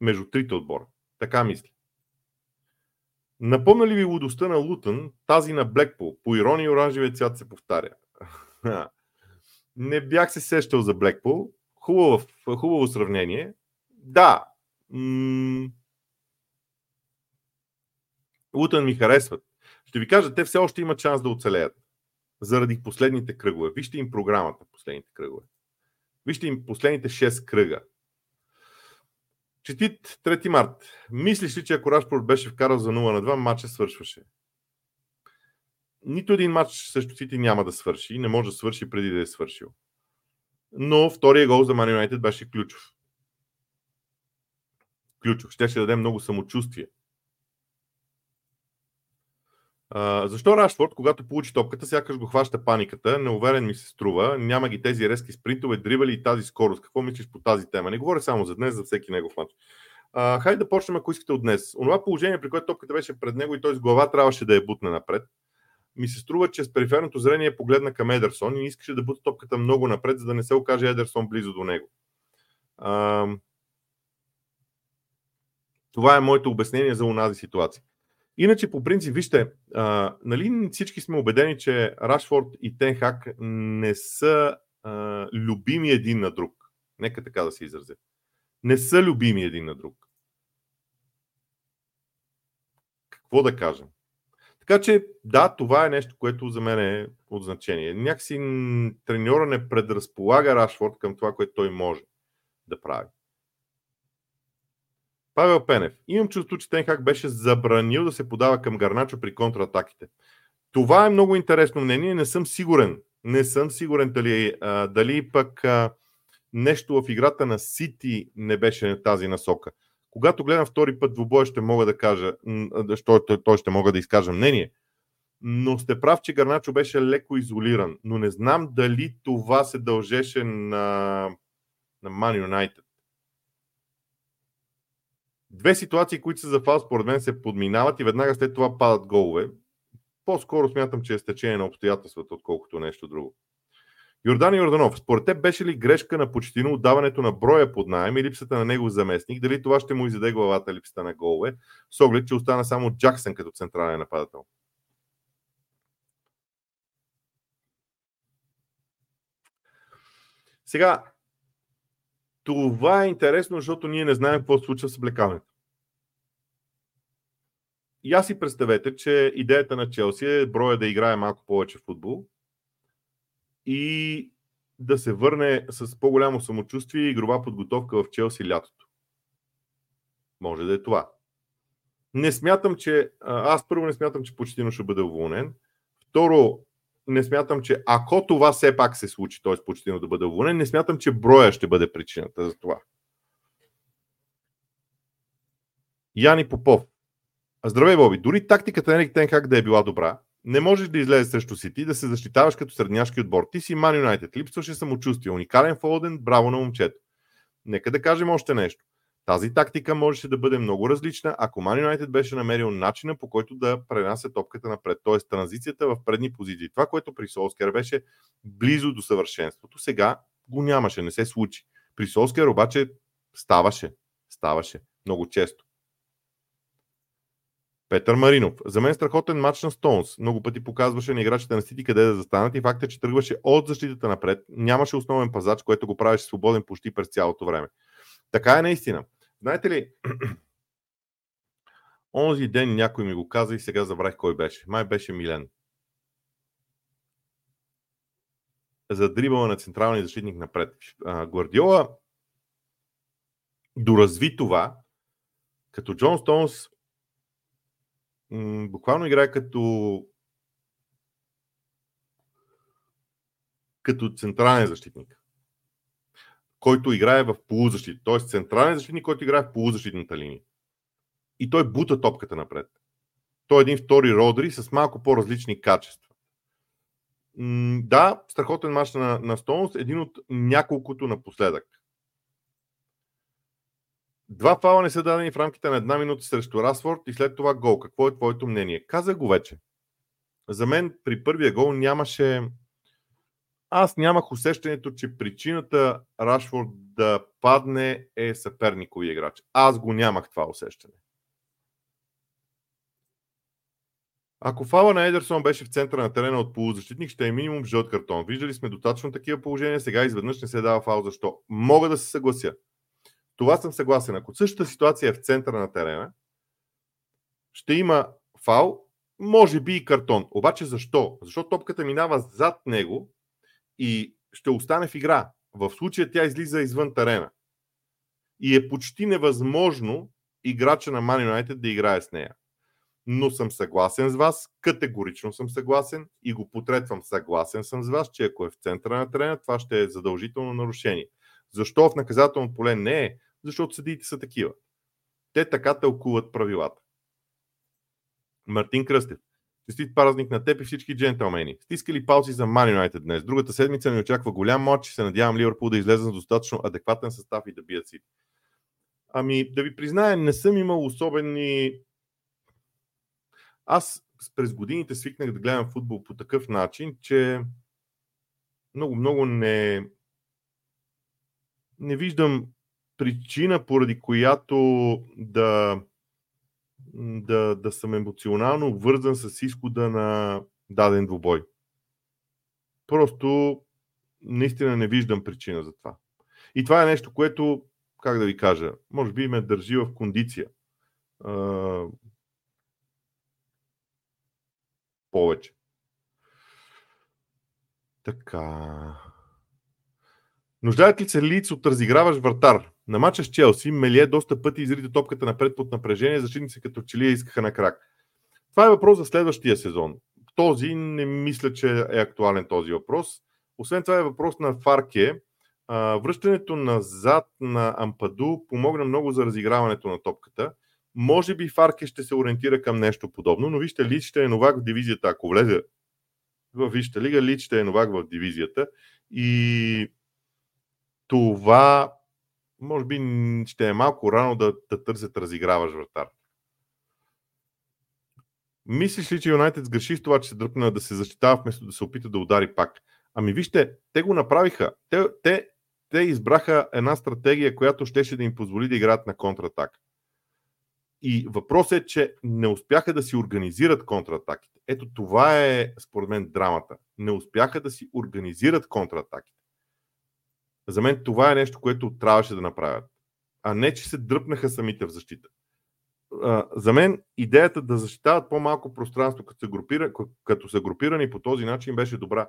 Между трите отбора. Така мисля. Напомна ли ви лудостта на Лутън, тази на Блекпул? По ирония оранжевия цвят се повтаря. Не бях се сещал за Блекпул. Хубаво, хубаво сравнение. Да. М- Лутън ми харесват. Ще ви кажа, те все още имат шанс да оцелеят. Заради последните кръгове. Вижте им програмата, последните кръгове. Вижте им последните 6 кръга. Четит 3 март. Мислиш ли, че ако Рашпорт беше вкарал за 0 на 2, матча свършваше? Нито един матч срещу Сити няма да свърши. Не може да свърши преди да е свършил. Но втория гол за Man United беше ключов. Ключов. Ще ще даде много самочувствие защо Рашфорд, когато получи топката, сякаш го хваща паниката, неуверен ми се струва, няма ги тези резки спринтове, дрибали и тази скорост. Какво мислиш по тази тема? Не говоря само за днес, за всеки негов матч. Хайде да почнем, ако искате от днес. Онова положение, при което топката беше пред него и той с глава трябваше да я бутне напред, ми се струва, че с периферното зрение погледна към Едерсон и искаше да бута топката много напред, за да не се окаже Едерсон близо до него. А, това е моето обяснение за унази ситуация. Иначе, по принцип, вижте, а, нали всички сме убедени, че Рашфорд и Тенхак не са а, любими един на друг. Нека така да се изразя. Не са любими един на друг. Какво да кажем? Така че, да, това е нещо, което за мен е от значение. Някакси треньора не предразполага Рашфорд към това, което той може да прави. Павел Пенев. Имам чувство, че Тенхак беше забранил да се подава към Гарначо при контратаките. Това е много интересно мнение. Не съм сигурен. Не съм сигурен дали, а, дали пък а, нещо в играта на Сити не беше тази насока. Когато гледам втори път двубой, ще мога да кажа, той, той ще мога да изкажа мнение. Но сте прав, че Гарначо беше леко изолиран. Но не знам дали това се дължеше на, на Man United. Две ситуации, които са за фал, според мен се подминават и веднага след това падат голове. По-скоро смятам, че е стечение на обстоятелствата, отколкото нещо друго. Йордан Йорданов, според теб беше ли грешка на почтино отдаването на броя под найем и липсата на негов заместник? Дали това ще му изяде главата липсата на голове, с оглед, че остана само Джаксън като централен нападател? Сега, това е интересно, защото ние не знаем какво се случва с облекаването. И аз си представете, че идеята на Челси е броя да играе малко повече футбол и да се върне с по-голямо самочувствие и игрова подготовка в Челси лятото. Може да е това. Не смятам, че. Аз първо не смятам, че почти ще бъде уволнен. Второ, не смятам, че ако това все пак се случи, т.е. почти да бъде уволнен, не смятам, че броя ще бъде причината за това. Яни Попов. Здравей, Боби. Дори тактиката на Ерик как да е била добра, не можеш да излезеш срещу Сити, да се защитаваш като средняшки отбор. Ти си Ман Юнайтед. Липсваше самочувствие. Уникален Фолден. Браво на момчето. Нека да кажем още нещо. Тази тактика можеше да бъде много различна, ако Ман Юнайтед беше намерил начина по който да пренася топката напред, т.е. транзицията в предни позиции. Това, което при Солскер беше близо до съвършенството, сега го нямаше, не се случи. При Солскер обаче ставаше, ставаше много често. Петър Маринов. За мен страхотен матч на Стоунс. Много пъти показваше на играчите на Сити къде да застанат и факта, че тръгваше от защитата напред. Нямаше основен пазач, което го правеше свободен почти през цялото време. Така е наистина. Знаете ли, онзи ден някой ми го каза и сега забравих кой беше. Май беше Милен. За дрибала на централния защитник напред. Гвардиола доразви това, като Джон Стоунс буквално играе като като централен защитник, който играе в полузащита. Т.е. централен защитник, който играе в полузащитната линия. И той бута топката напред. Той е един втори Родри с малко по-различни качества. Да, страхотен мач на, на Стоунс, един от няколкото напоследък. Два фала не са дадени в рамките на една минута срещу Расфорд и след това гол. Какво е твоето мнение? Каза го вече. За мен при първия гол нямаше. Аз нямах усещането, че причината Рашфорд да падне е съперникови играч. Аз го нямах това усещане. Ако фала на Едерсон беше в центъра на терена от полузащитник, ще е минимум жълт картон. Виждали сме достатъчно такива положения, сега изведнъж не се дава фал. Защо? Мога да се съглася. Това съм съгласен. Ако същата ситуация е в центъра на терена, ще има фал, може би и картон. Обаче защо? Защото топката минава зад него и ще остане в игра. В случая тя излиза извън терена. И е почти невъзможно играча на Man United да играе с нея. Но съм съгласен с вас, категорично съм съгласен и го потретвам. Съгласен съм с вас, че ако е в центъра на терена, това ще е задължително нарушение. Защо в наказателно поле не е? защото съдиите са такива. Те така тълкуват правилата. Мартин Кръстев. Честит празник на теб и всички джентълмени. Стискали палци за Man United днес. Другата седмица ни очаква голям матч се надявам Ливърпул да излезе на достатъчно адекватен състав и да бият си. Ами, да ви призная, не съм имал особени... Аз през годините свикнах да гледам футбол по такъв начин, че много-много не, не виждам причина, поради която да, да, да съм емоционално обвързан с изхода на даден двубой. Просто наистина не виждам причина за това. И това е нещо, което, как да ви кажа, може би ме държи в кондиция. Uh, повече. Така. Нуждаят ли се лиц от разиграваш вратар? На мача с Челси Мелие доста пъти изрита топката напред под напрежение, защитници като че ли искаха на крак. Това е въпрос за следващия сезон. Този не мисля, че е актуален този въпрос. Освен това е въпрос на Фарке. Връщането назад на Ампаду помогна много за разиграването на топката. Може би Фарке ще се ориентира към нещо подобно, но вижте, Лич ще е новак в дивизията. Ако влезе в Вижте лига, Лич ще е новак в дивизията. И това може би ще е малко рано да, да търсят разиграваш вратар. Мислиш ли, че Юнайтед сгреши в това, че се дръпна да се защитава, вместо да се опита да удари пак? Ами вижте, те го направиха. Те, те, те избраха една стратегия, която щеше да им позволи да играят на контратак. И въпросът е, че не успяха да си организират контратаките. Ето това е, според мен, драмата. Не успяха да си организират контратаките. За мен това е нещо, което трябваше да направят. А не, че се дръпнаха самите в защита. За мен идеята да защитават по-малко пространство, като са, групира, като са групирани по този начин, беше добра.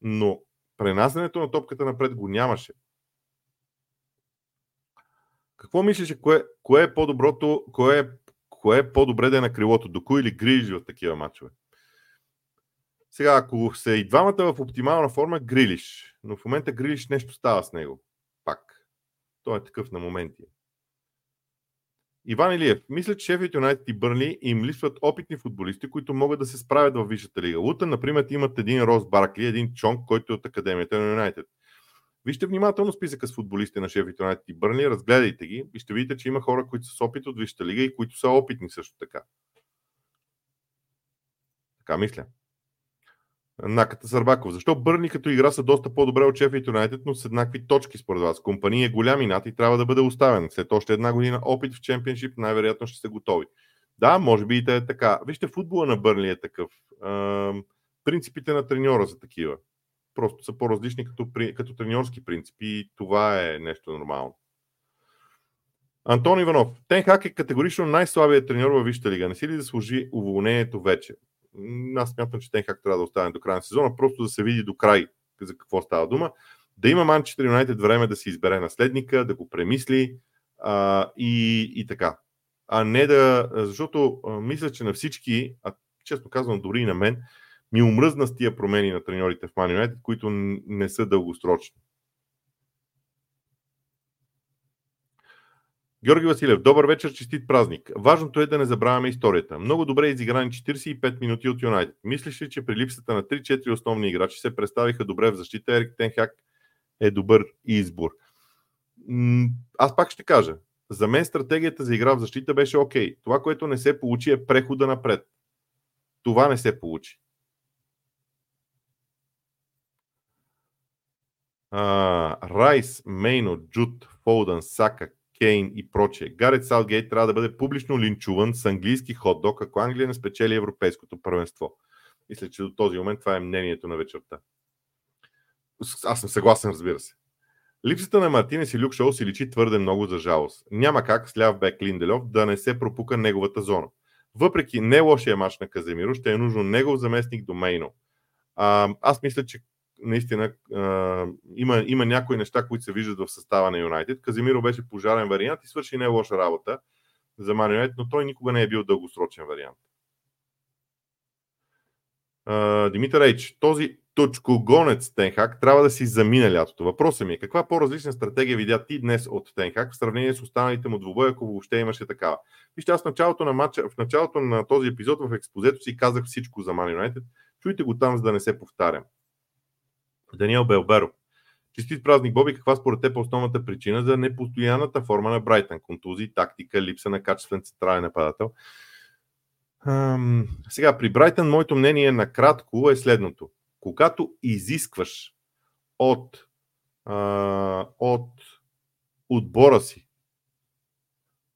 Но пренасенето на топката напред го нямаше. Какво мислиш, кое, кое е по-доброто, кое кое е по-добре да е на крилото? Доку или Грилиш в такива матчове? Сега, ако са и двамата в оптимална форма, Грилиш. Но в момента Грилиш нещо става с него. Пак. Той е такъв на моменти. Иван Илиев, мисля, че Шефът Юнайтед и Бърли им липсват опитни футболисти, които могат да се справят в Висшата лига. Лутън, например, имат един Рос Баркли, един Чонг, който е от Академията на Юнайтед. Вижте внимателно списъка с футболисти на Шефът Юнайтед и Бърли, разгледайте ги и ще видите, че има хора, които са с опит от Висшата лига и които са опитни също така. Така мисля. Наката Сърбаков. Защо Бърни като игра са доста по-добре от Шефът Юнайтед, но с еднакви точки според вас? Компания е голям инат и трябва да бъде оставен. След още една година опит в чемпионшип най-вероятно ще са готови. Да, може би и те е така. Вижте, футбола на Бърли е такъв. принципите на треньора са такива. Просто са по-различни като, като треньорски принципи и това е нещо нормално. Антон Иванов. Тенхак е категорично най-слабият треньор във Висшата лига. Не си ли да служи уволнението вече? Аз смятам, че Тенхак трябва да остане до края на сезона, просто да се види до край за какво става дума. Да има Манчестър Юнайтед време да си избере наследника, да го премисли а, и, и така. А не да. Защото а, мисля, че на всички, а често казвам дори и на мен, ми умръзна с тия промени на треньорите в Man United, които не са дългосрочни. Георги Василев, добър вечер, честит празник. Важното е да не забравяме историята. Много добре изиграни 45 минути от Юнайтед. Мислиш ли, че при липсата на 3-4 основни играчи се представиха добре в защита? Ерик Тенхак е добър избор. Аз пак ще кажа. За мен стратегията за игра в защита беше окей. Това, което не се получи е прехода напред. Това не се получи. Райс, Мейно, Джуд, Фолдън, Сака, Кейн и прочее. Гарет Саутгейт трябва да бъде публично линчуван с английски хот-дог, ако Англия не спечели Европейското първенство. Мисля, че до този момент това е мнението на вечерта. Аз съм съгласен, разбира се. Липсата на Мартинес и Люк Шоу си личи твърде много за жалост. Няма как с ляв бек Линделев да не се пропука неговата зона. Въпреки не лошия мач на Каземиро, ще е нужно негов заместник до Мейно. А, аз мисля, че наистина а, има, има някои неща, които се виждат в състава на Юнайтед. Казимиро беше пожарен вариант и свърши не лоша работа за Ман но той никога не е бил дългосрочен вариант. А, Димитър Ейч, този точкогонец Тенхак трябва да си замине лятото. Въпросът ми е, каква по-различна стратегия видя ти днес от Тенхак в сравнение с останалите му двубоя, ако въобще имаше такава? Вижте, аз в началото на, матча, в началото на този епизод в експозето си казах всичко за Ман. Чуйте го там, за да не се повтарям. Даниел Белберо. Честит празник, Боби. Каква според теб е основната причина за непостоянната форма на Брайтън? Контузии, тактика, липса на качествен централен нападател. Ам, сега, при Брайтън моето мнение накратко е следното. Когато изискваш от, а, от отбора си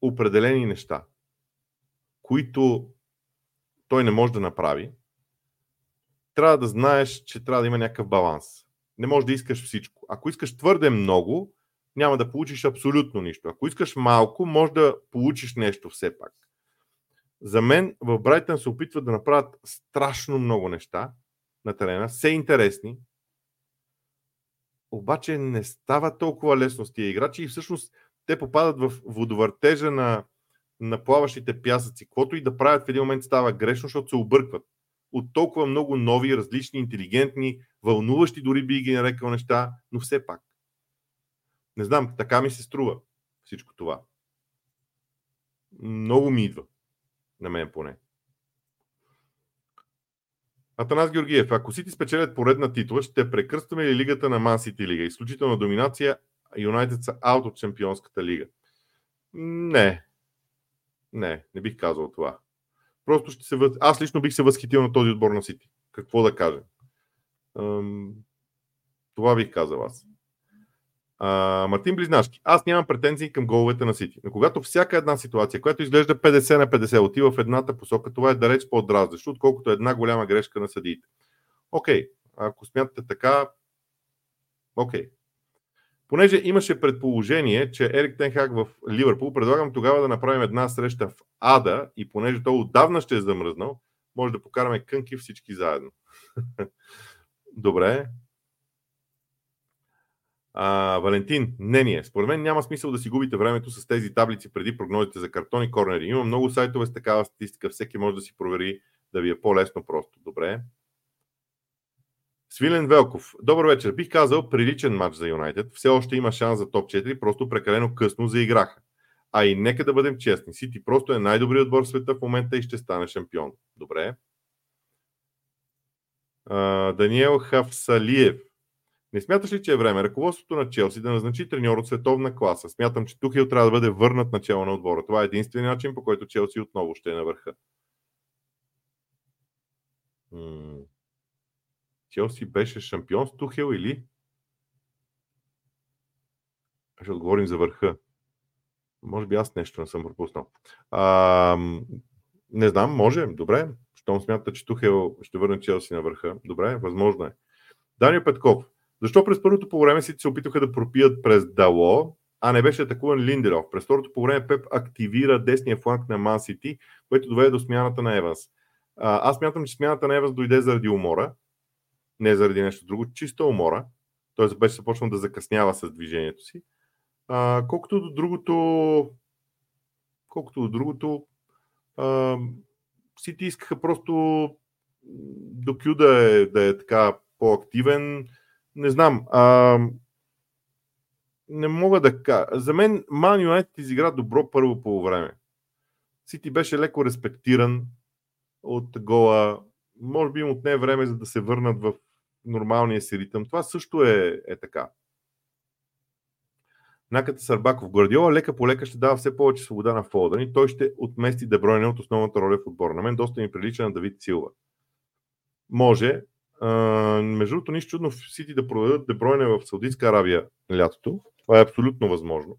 определени неща, които той не може да направи, трябва да знаеш, че трябва да има някакъв баланс. Не можеш да искаш всичко. Ако искаш твърде много, няма да получиш абсолютно нищо. Ако искаш малко, може да получиш нещо все пак. За мен в Брайтън се опитват да направят страшно много неща на терена, все интересни, обаче не става толкова лесно с тия играчи и всъщност те попадат в водовъртежа на, на плаващите пясъци. Каквото и да правят в един момент става грешно, защото се объркват от толкова много нови, различни, интелигентни, вълнуващи дори би ги нарекал неща, но все пак. Не знам, така ми се струва всичко това. Много ми идва. На мен поне. Атанас Георгиев, ако Сити спечелят поредна титла, ще прекръстваме ли лигата на Ман Сити лига? Изключителна доминация, Юнайтед са аут от Чемпионската лига. Не. Не, не бих казал това. Просто ще се. Аз лично бих се възхитил на този отбор на Сити. Какво да кажа? Това бих казал аз. А, Мартин Близнашки. Аз нямам претензии към головете на Сити. Но когато всяка една ситуация, която изглежда 50 на 50, отива в едната посока, това е далеч по-дразнещо, отколкото една голяма грешка на съдиите. Окей, ако смятате така, окей. Понеже имаше предположение, че Ерик Тенхак в Ливърпул, предлагам тогава да направим една среща в Ада и понеже той отдавна ще е замръзнал, може да покараме кънки всички заедно. Добре. А, Валентин, мнение. Според мен няма смисъл да си губите времето с тези таблици преди прогнозите за картони корнери. Има много сайтове с такава статистика, всеки може да си провери да ви е по-лесно просто. Добре. Свилен Велков. Добър вечер. Бих казал приличен матч за Юнайтед. Все още има шанс за топ 4, просто прекалено късно заиграха. А и нека да бъдем честни. Сити просто е най-добрият отбор в света в момента и ще стане шампион. Добре. А, Даниел Хавсалиев. Не смяташ ли, че е време ръководството на Челси да назначи треньор от световна класа? Смятам, че Тухил трябва да бъде върнат начало на отбора. Това е единствения начин, по който Челси отново ще е на върха. Челси беше шампион с Тухел или? Ще отговорим за върха. Може би аз нещо не съм пропуснал. А, не знам, може. Добре. Щом смята, че Тухел ще върне Челси на върха. Добре, възможно е. Данио Петков. Защо през първото по време си се опитаха да пропият през Дало, а не беше атакуван Линдеров? През второто по време Пеп активира десния фланг на Ман Сити, което доведе до смяната на Еванс. А, аз мятам, че смяната на Еванс дойде заради умора, не заради нещо друго, чиста умора. Той беше започнал да закъснява с движението си. А, колкото до другото, колкото до другото, а, Сити искаха просто до Кю да е, да е така по-активен. Не знам. А, не мога да кажа. За мен Ман Юнайтед изигра добро първо по време. Сити беше леко респектиран от гола. Може би им отне време, за да се върнат в нормалния си ритъм. Това също е, е така. Наката Сарбаков. Гвардиола лека по лека ще дава все повече свобода на Фолдън и той ще отмести Дебройне от основната роля в отбора. На мен доста ми прилича на Давид Силва. Може. А, между другото, нищо чудно в Сити да продадат Дебройне в Саудитска Аравия лятото. Това е абсолютно възможно.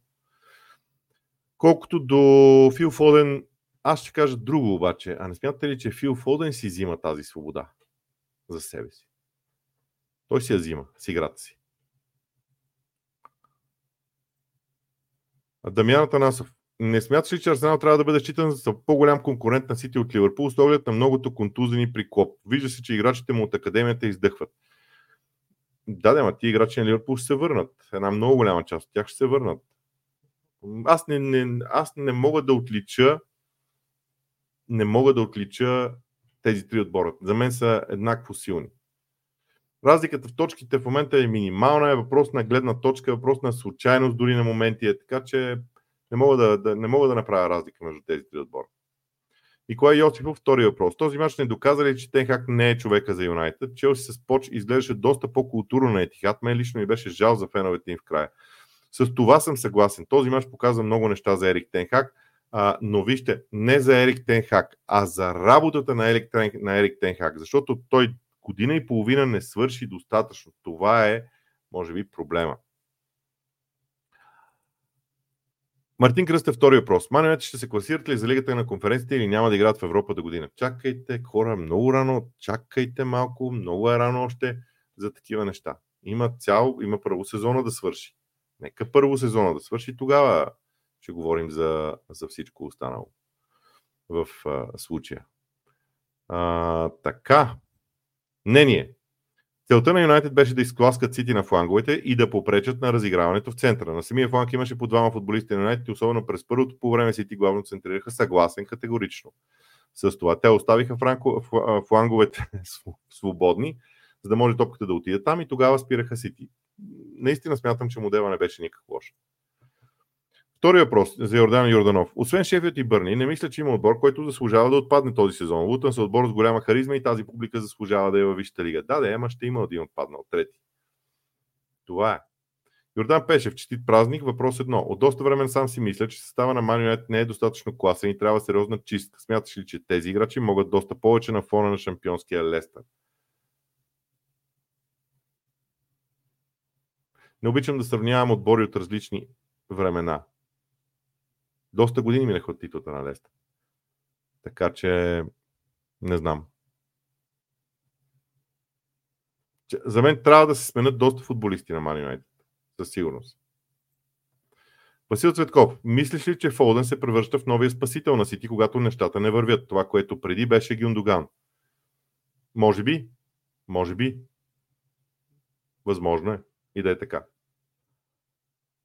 Колкото до Фил Фоден, аз ще кажа друго обаче. А не смятате ли, че Фил Фоден си взима тази свобода за себе си? Той си я взима с играта си. Дамян Танасов. Не смяташ ли, че Арсенал трябва да бъде считан за по-голям конкурент на Сити от Ливърпул с оглед на многото контузени при Клоп? Вижда се, че играчите му от академията издъхват. Да, да, ма ти играчи на Ливърпул ще се върнат. Една много голяма част от тях ще се върнат. Аз не, не, аз не мога да отлича не мога да отлича тези три отбора. За мен са еднакво силни. Разликата в точките в момента е минимална, е въпрос на гледна точка, е въпрос на случайност дори на моменти, е така че не мога да, да, не мога да направя разлика между тези три отбора. Николай Йосифов, втори въпрос. Този мач не доказа ли, че Тенхак не е човека за Юнайтед? Челси с Поч изглеждаше доста по-културно на Етихат. Мен лично ми беше жал за феновете им в края. С това съм съгласен. Този мач показва много неща за Ерик Тенхак. А, но вижте, не за Ерик Тенхак, а за работата на Ерик, на Ерик Тенхак, защото той година и половина не свърши достатъчно. Това е, може би, проблема. Мартин Кръст е втори въпрос. Маневете ще се класират ли за лигата на конференцията или няма да играят в Европа до година? Чакайте, хора, много рано, чакайте малко, много е рано още за такива неща. Има цял, има първо сезона да свърши. Нека първо сезона да свърши, тогава ще говорим за, за всичко останало в а, случая. А, така, Мнение. Целта на Юнайтед беше да изкласкат Сити на фланговете и да попречат на разиграването в центъра. На самия фланг имаше по двама футболисти на Юнайтед особено през първото по време Сити главно центрираха съгласен категорично. С това те оставиха франко, фланговете свободни, за да може топката да отиде там и тогава спираха Сити. Наистина смятам, че модела не беше никак лош. Втори въпрос за Йордан Йорданов. Освен Шефият и Бърни, не мисля, че има отбор, който заслужава да отпадне този сезон. Лутън са отбор с голяма харизма и тази публика заслужава да е във Висшата лига. Да, да, ама ще има един отпаднал. Трети. Това е. Йордан Пешев, честит празник. Въпрос едно. От доста време сам си мисля, че състава на Манионет не е достатъчно класен и трябва сериозна чистка. Смяташ ли, че тези играчи могат доста повече на фона на шампионския Лестър? Не обичам да сравнявам отбори от различни времена. Доста години минаха от титлата на Лестър. Така че не знам. За мен трябва да се сменят доста футболисти на Man United. Със сигурност. Васил Цветков, мислиш ли, че Фолден се превръща в новия спасител на Сити, когато нещата не вървят? Това, което преди беше Гюндоган. Може би. Може би. Възможно е. И да е така.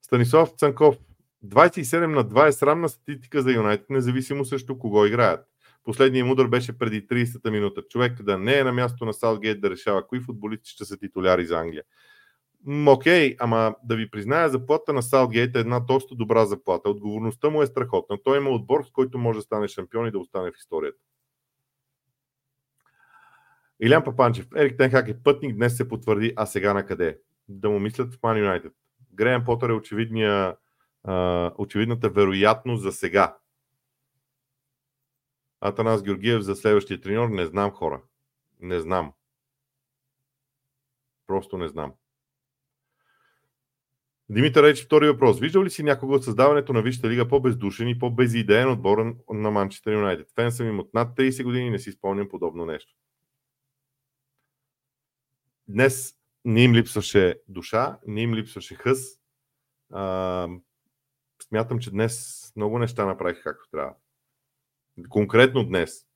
Станислав Цанков. 27 на 2 е срамна статистика за Юнайтед, независимо също кого играят. Последният им удар беше преди 30-та минута. Човек да не е на място на Саутгейт да решава кои футболисти ще са титуляри за Англия. Окей, okay, ама да ви призная, заплата на Саутгейт е една доста добра заплата. Отговорността му е страхотна. Той има отбор, с който може да стане шампион и да остане в историята. Илян Папанчев. Ерик Тенхак е пътник, днес се потвърди, а сега на къде? Да му мислят в Ман Юнайтед. Греем Потър е очевидния, очевидната вероятност за сега. Атанас Георгиев за следващия треньор, не знам хора. Не знам. Просто не знам. Димитър Рейч, втори въпрос. Виждал ли си някога от създаването на Висшата лига по-бездушен и по-безидеен отбор на Манчестър Юнайтед? Фен съм им от над 30 години и не си спомням подобно нещо. Днес не им липсваше душа, не им липсваше хъс. Смятам, че днес много неща направих както трябва. Конкретно днес.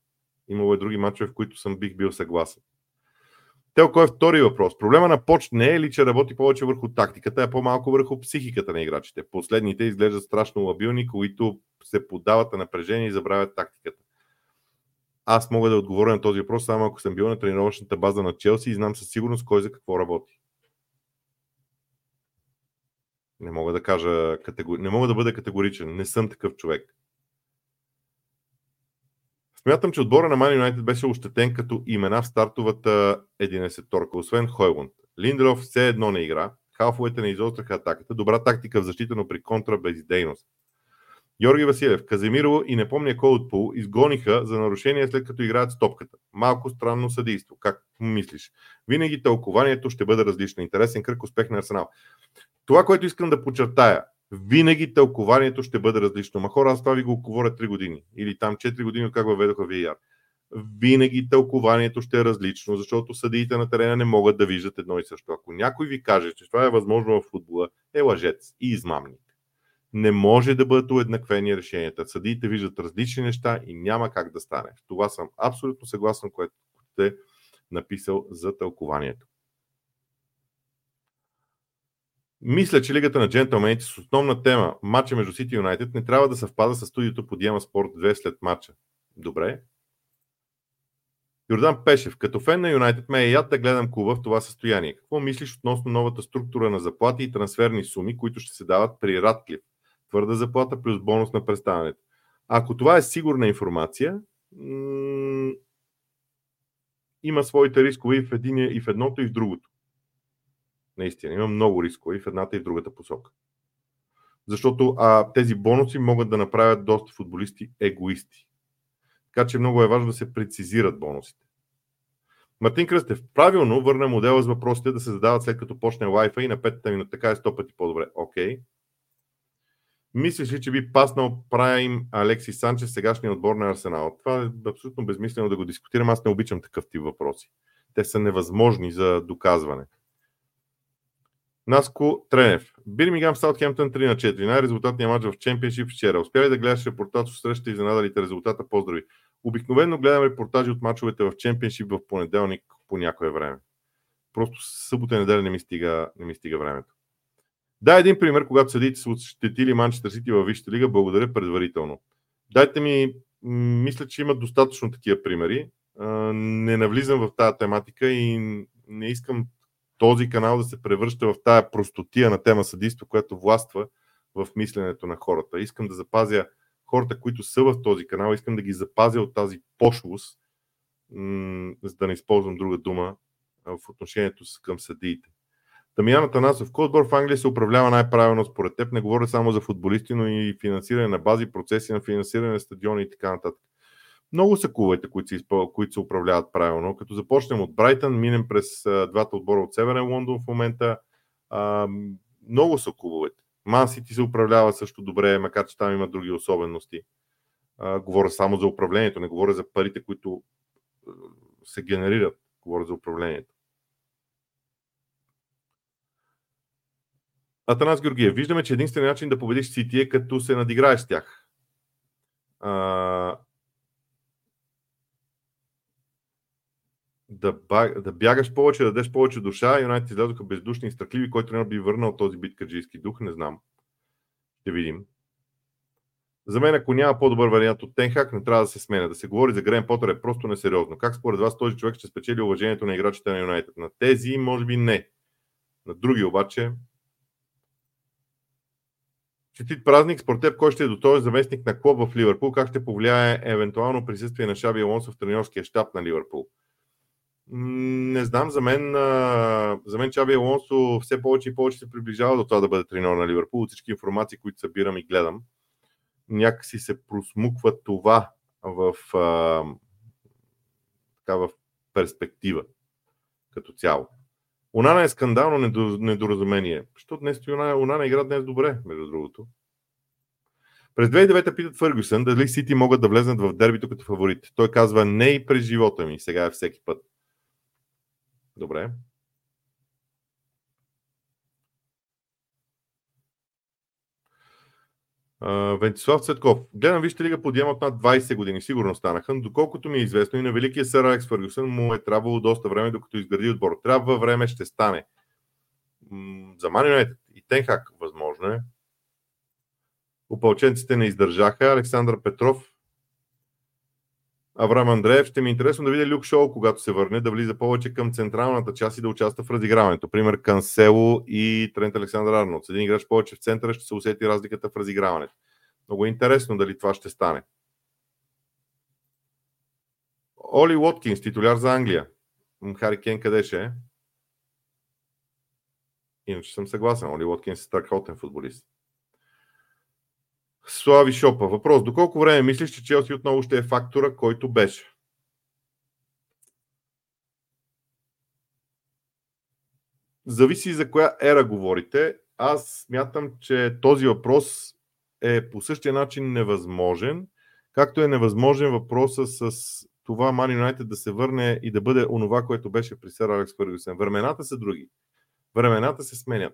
Имало и други матчове, в които съм бих бил съгласен. Телко е втори въпрос. Проблема на Поч не е ли, че работи повече върху тактиката, а по-малко върху психиката на играчите. Последните изглеждат страшно лабилни, които се поддават на напрежение и забравят тактиката. Аз мога да отговоря на този въпрос само ако съм бил на тренировъчната база на Челси и знам със сигурност кой за какво работи. Не мога да кажа, не мога да бъда категоричен. Не съм такъв човек. Смятам, че отбора на Man United беше ощетен като имена в стартовата 11-торка, освен Хойланд. Линдров все едно не игра, халфовете не изостраха атаката, добра тактика в защита, но при контра бездейност. Георги Василев, Каземирово и не помня кой от Пул изгониха за нарушение след като играят с топката. Малко странно съдейство. Как мислиш? Винаги тълкованието ще бъде различно. Интересен кръг успех на Арсенал. Това, което искам да подчертая, винаги тълкованието ще бъде различно. Ма хора, аз това ви го говоря 3 години или там 4 години, как въведоха VR. Винаги тълкованието ще е различно, защото съдиите на терена не могат да виждат едно и също. Ако някой ви каже, че това е възможно в футбола, е лъжец и измамник. Не може да бъдат уеднаквени решенията. Съдиите виждат различни неща и няма как да стане. Това съм абсолютно съгласен, което сте написал за тълкованието. Мисля, че Лигата на джентълмените с основна тема матча между Сити и Юнайтед не трябва да съвпада с студиото по Диема Спорт 2 след матча. Добре. Йордан Пешев, като фен на Юнайтед ме е яд да гледам клуба в това състояние. Какво мислиш относно новата структура на заплати и трансферни суми, които ще се дават при Радклиф? Твърда заплата плюс бонус на представянето. Ако това е сигурна информация, м- има своите рискове и в, един, и в едното, и в другото. Наистина, има много рискове в едната и в другата посока. Защото а, тези бонуси могат да направят доста футболисти егоисти. Така че много е важно да се прецизират бонусите. Мартин Кръстев, правилно върна модела с въпросите да се задават след като почне Wi-Fi и на петата минута. Така е 100 пъти по-добре. Окей. Okay. Мислиш ли, че би паснал Прайм Алекси Санчес, сегашния отбор на Арсенал? Това е абсолютно безмислено да го дискутирам. Аз не обичам такъв тип въпроси. Те са невъзможни за доказване. Наско Тренев. Бирмигам Саутхемптън 3 на 4. Най-резултатният матч в Чемпионшип вчера. Успя ли да гледаш репортаж от среща и занадалите резултата? Поздрави. Обикновено гледам репортажи от мачовете в Чемпионшип в понеделник по някое време. Просто събота и неделя не ми стига, не ми стига времето. Да, един пример, когато съдите са отщетили Манчестър Сити във Висшата лига, благодаря предварително. Дайте ми, мисля, че има достатъчно такива примери. Не навлизам в тази тематика и не искам този канал да се превръща в тая простотия на тема съдийство, която властва в мисленето на хората. Искам да запазя хората, които са в този канал, искам да ги запазя от тази пошлост, за да не използвам друга дума в отношението с към съдиите. Дамиян Танасов, кой отбор в Англия се управлява най-правилно според теб? Не говоря само за футболисти, но и финансиране на бази, процеси на финансиране на стадиони и така нататък. Много са клубовете, които се, които се управляват правилно. Като започнем от Брайтън, минем през а, двата отбора от Северен Лондон в момента. А, много са клубовете. Ман Сити се управлява също добре, макар че там има други особености. А, говоря само за управлението, не говоря за парите, които се генерират. Говоря за управлението. Атанас Георгиев. Виждаме, че единственият начин да победиш Сити е като се надиграеш с тях. А, да, да бягаш повече, да дадеш повече душа. Юнайтед излязоха бездушни и страхливи. Който трябва би върнал този биткаджийски дух, не знам. Ще видим. За мен, ако няма по-добър вариант от Тенхак, не трябва да се сменя. Да се говори за Грен Потър е просто несериозно. Как според вас този човек ще спечели уважението на играчите на Юнайтед? На тези, може би не. На други обаче. Четит празник, според теб, кой ще е дотоен заместник на клуб в Ливърпул? Как ще повлияе евентуално присъствие на Шаби Алонсо в тренерския щаб на Ливърпул? Не знам, за мен, за мен Чаби Алонсо все повече и повече се приближава до това да бъде тренер на Ливърпул. От всички информации, които събирам и гледам, някакси се просмуква това в, така, в перспектива като цяло. Унана е скандално недоразумение. Защото днес Унана, Унана игра днес добре, между другото. През 2009 питат Фъргюсън дали Сити могат да влезнат в дербито като фаворит. Той казва не и през живота ми, сега е всеки път. Добре. Вентислав Цветков. Гледам Вижте лига подиема от над 20 години. Сигурно станаха. Но доколкото ми е известно и на великия сър Алекс Фъргюсън му е трябвало доста време, докато изгради отбор. Трябва време, ще стане. За Ман и Тенхак възможно е. Опълченците не издържаха. Александър Петров Авраам Андреев. Ще ми е интересно да видя Люк Шоу, когато се върне, да влиза повече към централната част и да участва в разиграването. Пример Кансело и Трент Александър Арнолд. С един играч повече в центъра ще се усети разликата в разиграването. Много е интересно дали това ще стане. Оли Уоткинс, титуляр за Англия. Хари Кен къде ще е? Иначе съм съгласен. Оли Уоткинс е страхотен футболист. Слави Шопа. Въпрос. Доколко време мислиш, че Челси отново ще е фактора, който беше? Зависи за коя ера говорите. Аз смятам, че този въпрос е по същия начин невъзможен, както е невъзможен въпроса с това Ман Юнайтед да се върне и да бъде онова, което беше при Сър Алекс Фъргюсен. Времената са други. Времената се сменят.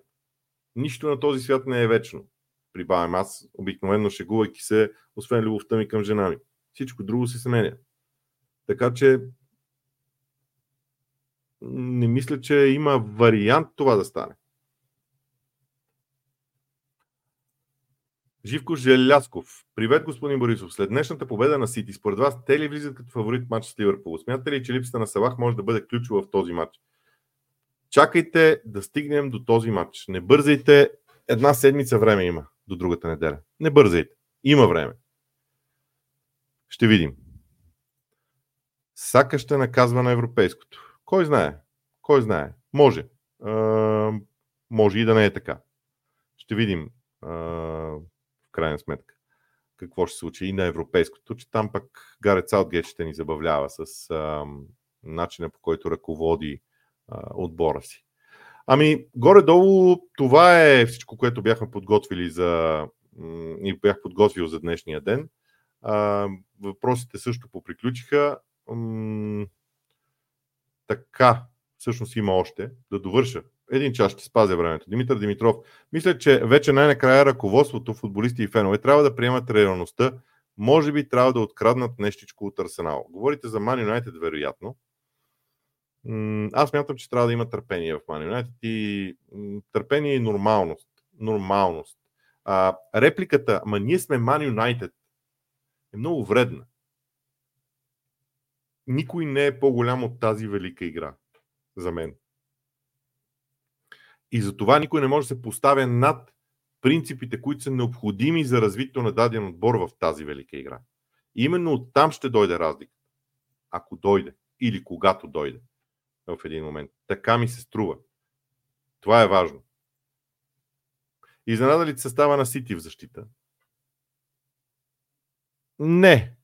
Нищо на този свят не е вечно прибавям аз, обикновено шегувайки се, освен любовта ми към жена ми. Всичко друго се сменя. Така че не мисля, че има вариант това да стане. Живко Желясков. Привет, господин Борисов. След днешната победа на Сити, според вас, те ли влизат като фаворит матч с Ливърпул? Смятате ли, че липсата на Салах може да бъде ключова в този матч? Чакайте да стигнем до този матч. Не бързайте. Една седмица време има до другата неделя. Не бързайте. Има време. Ще видим. Сака ще наказва на европейското. Кой знае? Кой знае? Може. А, може и да не е така. Ще видим а, в крайна сметка какво ще се случи и на европейското, че там пък Гарет Саутгейт ще ни забавлява с а, начина по който ръководи а, отбора си. Ами, горе-долу това е всичко, което бяхме подготвили за и бях подготвил за днешния ден. А, въпросите също поприключиха. Така, всъщност има още. Да довърша. Един час ще спазя времето. Димитър Димитров. Мисля, че вече най-накрая ръководството, футболисти и фенове трябва да приемат реалността. Може би трябва да откраднат нещичко от Арсенал. Говорите за Man United, вероятно аз мятам, че трябва да има търпение в Man United и търпение и нормалност. Нормалност. А, репликата, ма ние сме Man United е много вредна. Никой не е по-голям от тази велика игра. За мен. И за това никой не може да се поставя над принципите, които са необходими за развитието на даден отбор в тази велика игра. И именно оттам ще дойде разлика. Ако дойде. Или когато дойде в един момент. Така ми се струва. Това е важно. Изненада ли състава на Сити в защита? Не.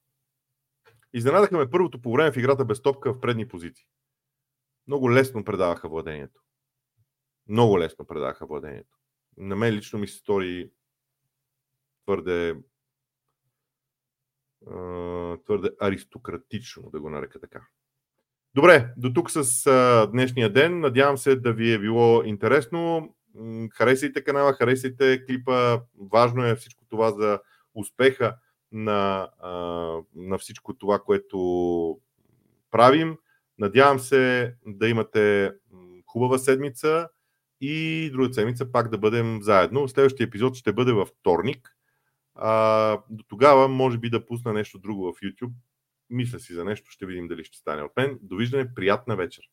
Изненадаха ме първото по време в играта без топка в предни позиции. Много лесно предаваха владението. Много лесно предаваха владението. на мен лично ми се стори твърде твърде аристократично, да го нарека така. Добре, до тук с а, днешния ден. Надявам се да ви е било интересно. Харесайте канала, харесайте клипа. Важно е всичко това за успеха на, а, на всичко това, което правим. Надявам се да имате хубава седмица и друга седмица пак да бъдем заедно. Следващия епизод ще бъде във вторник. А, до тогава може би да пусна нещо друго в YouTube. Мисля си за нещо, ще видим дали ще стане от мен. Довиждане, приятна вечер!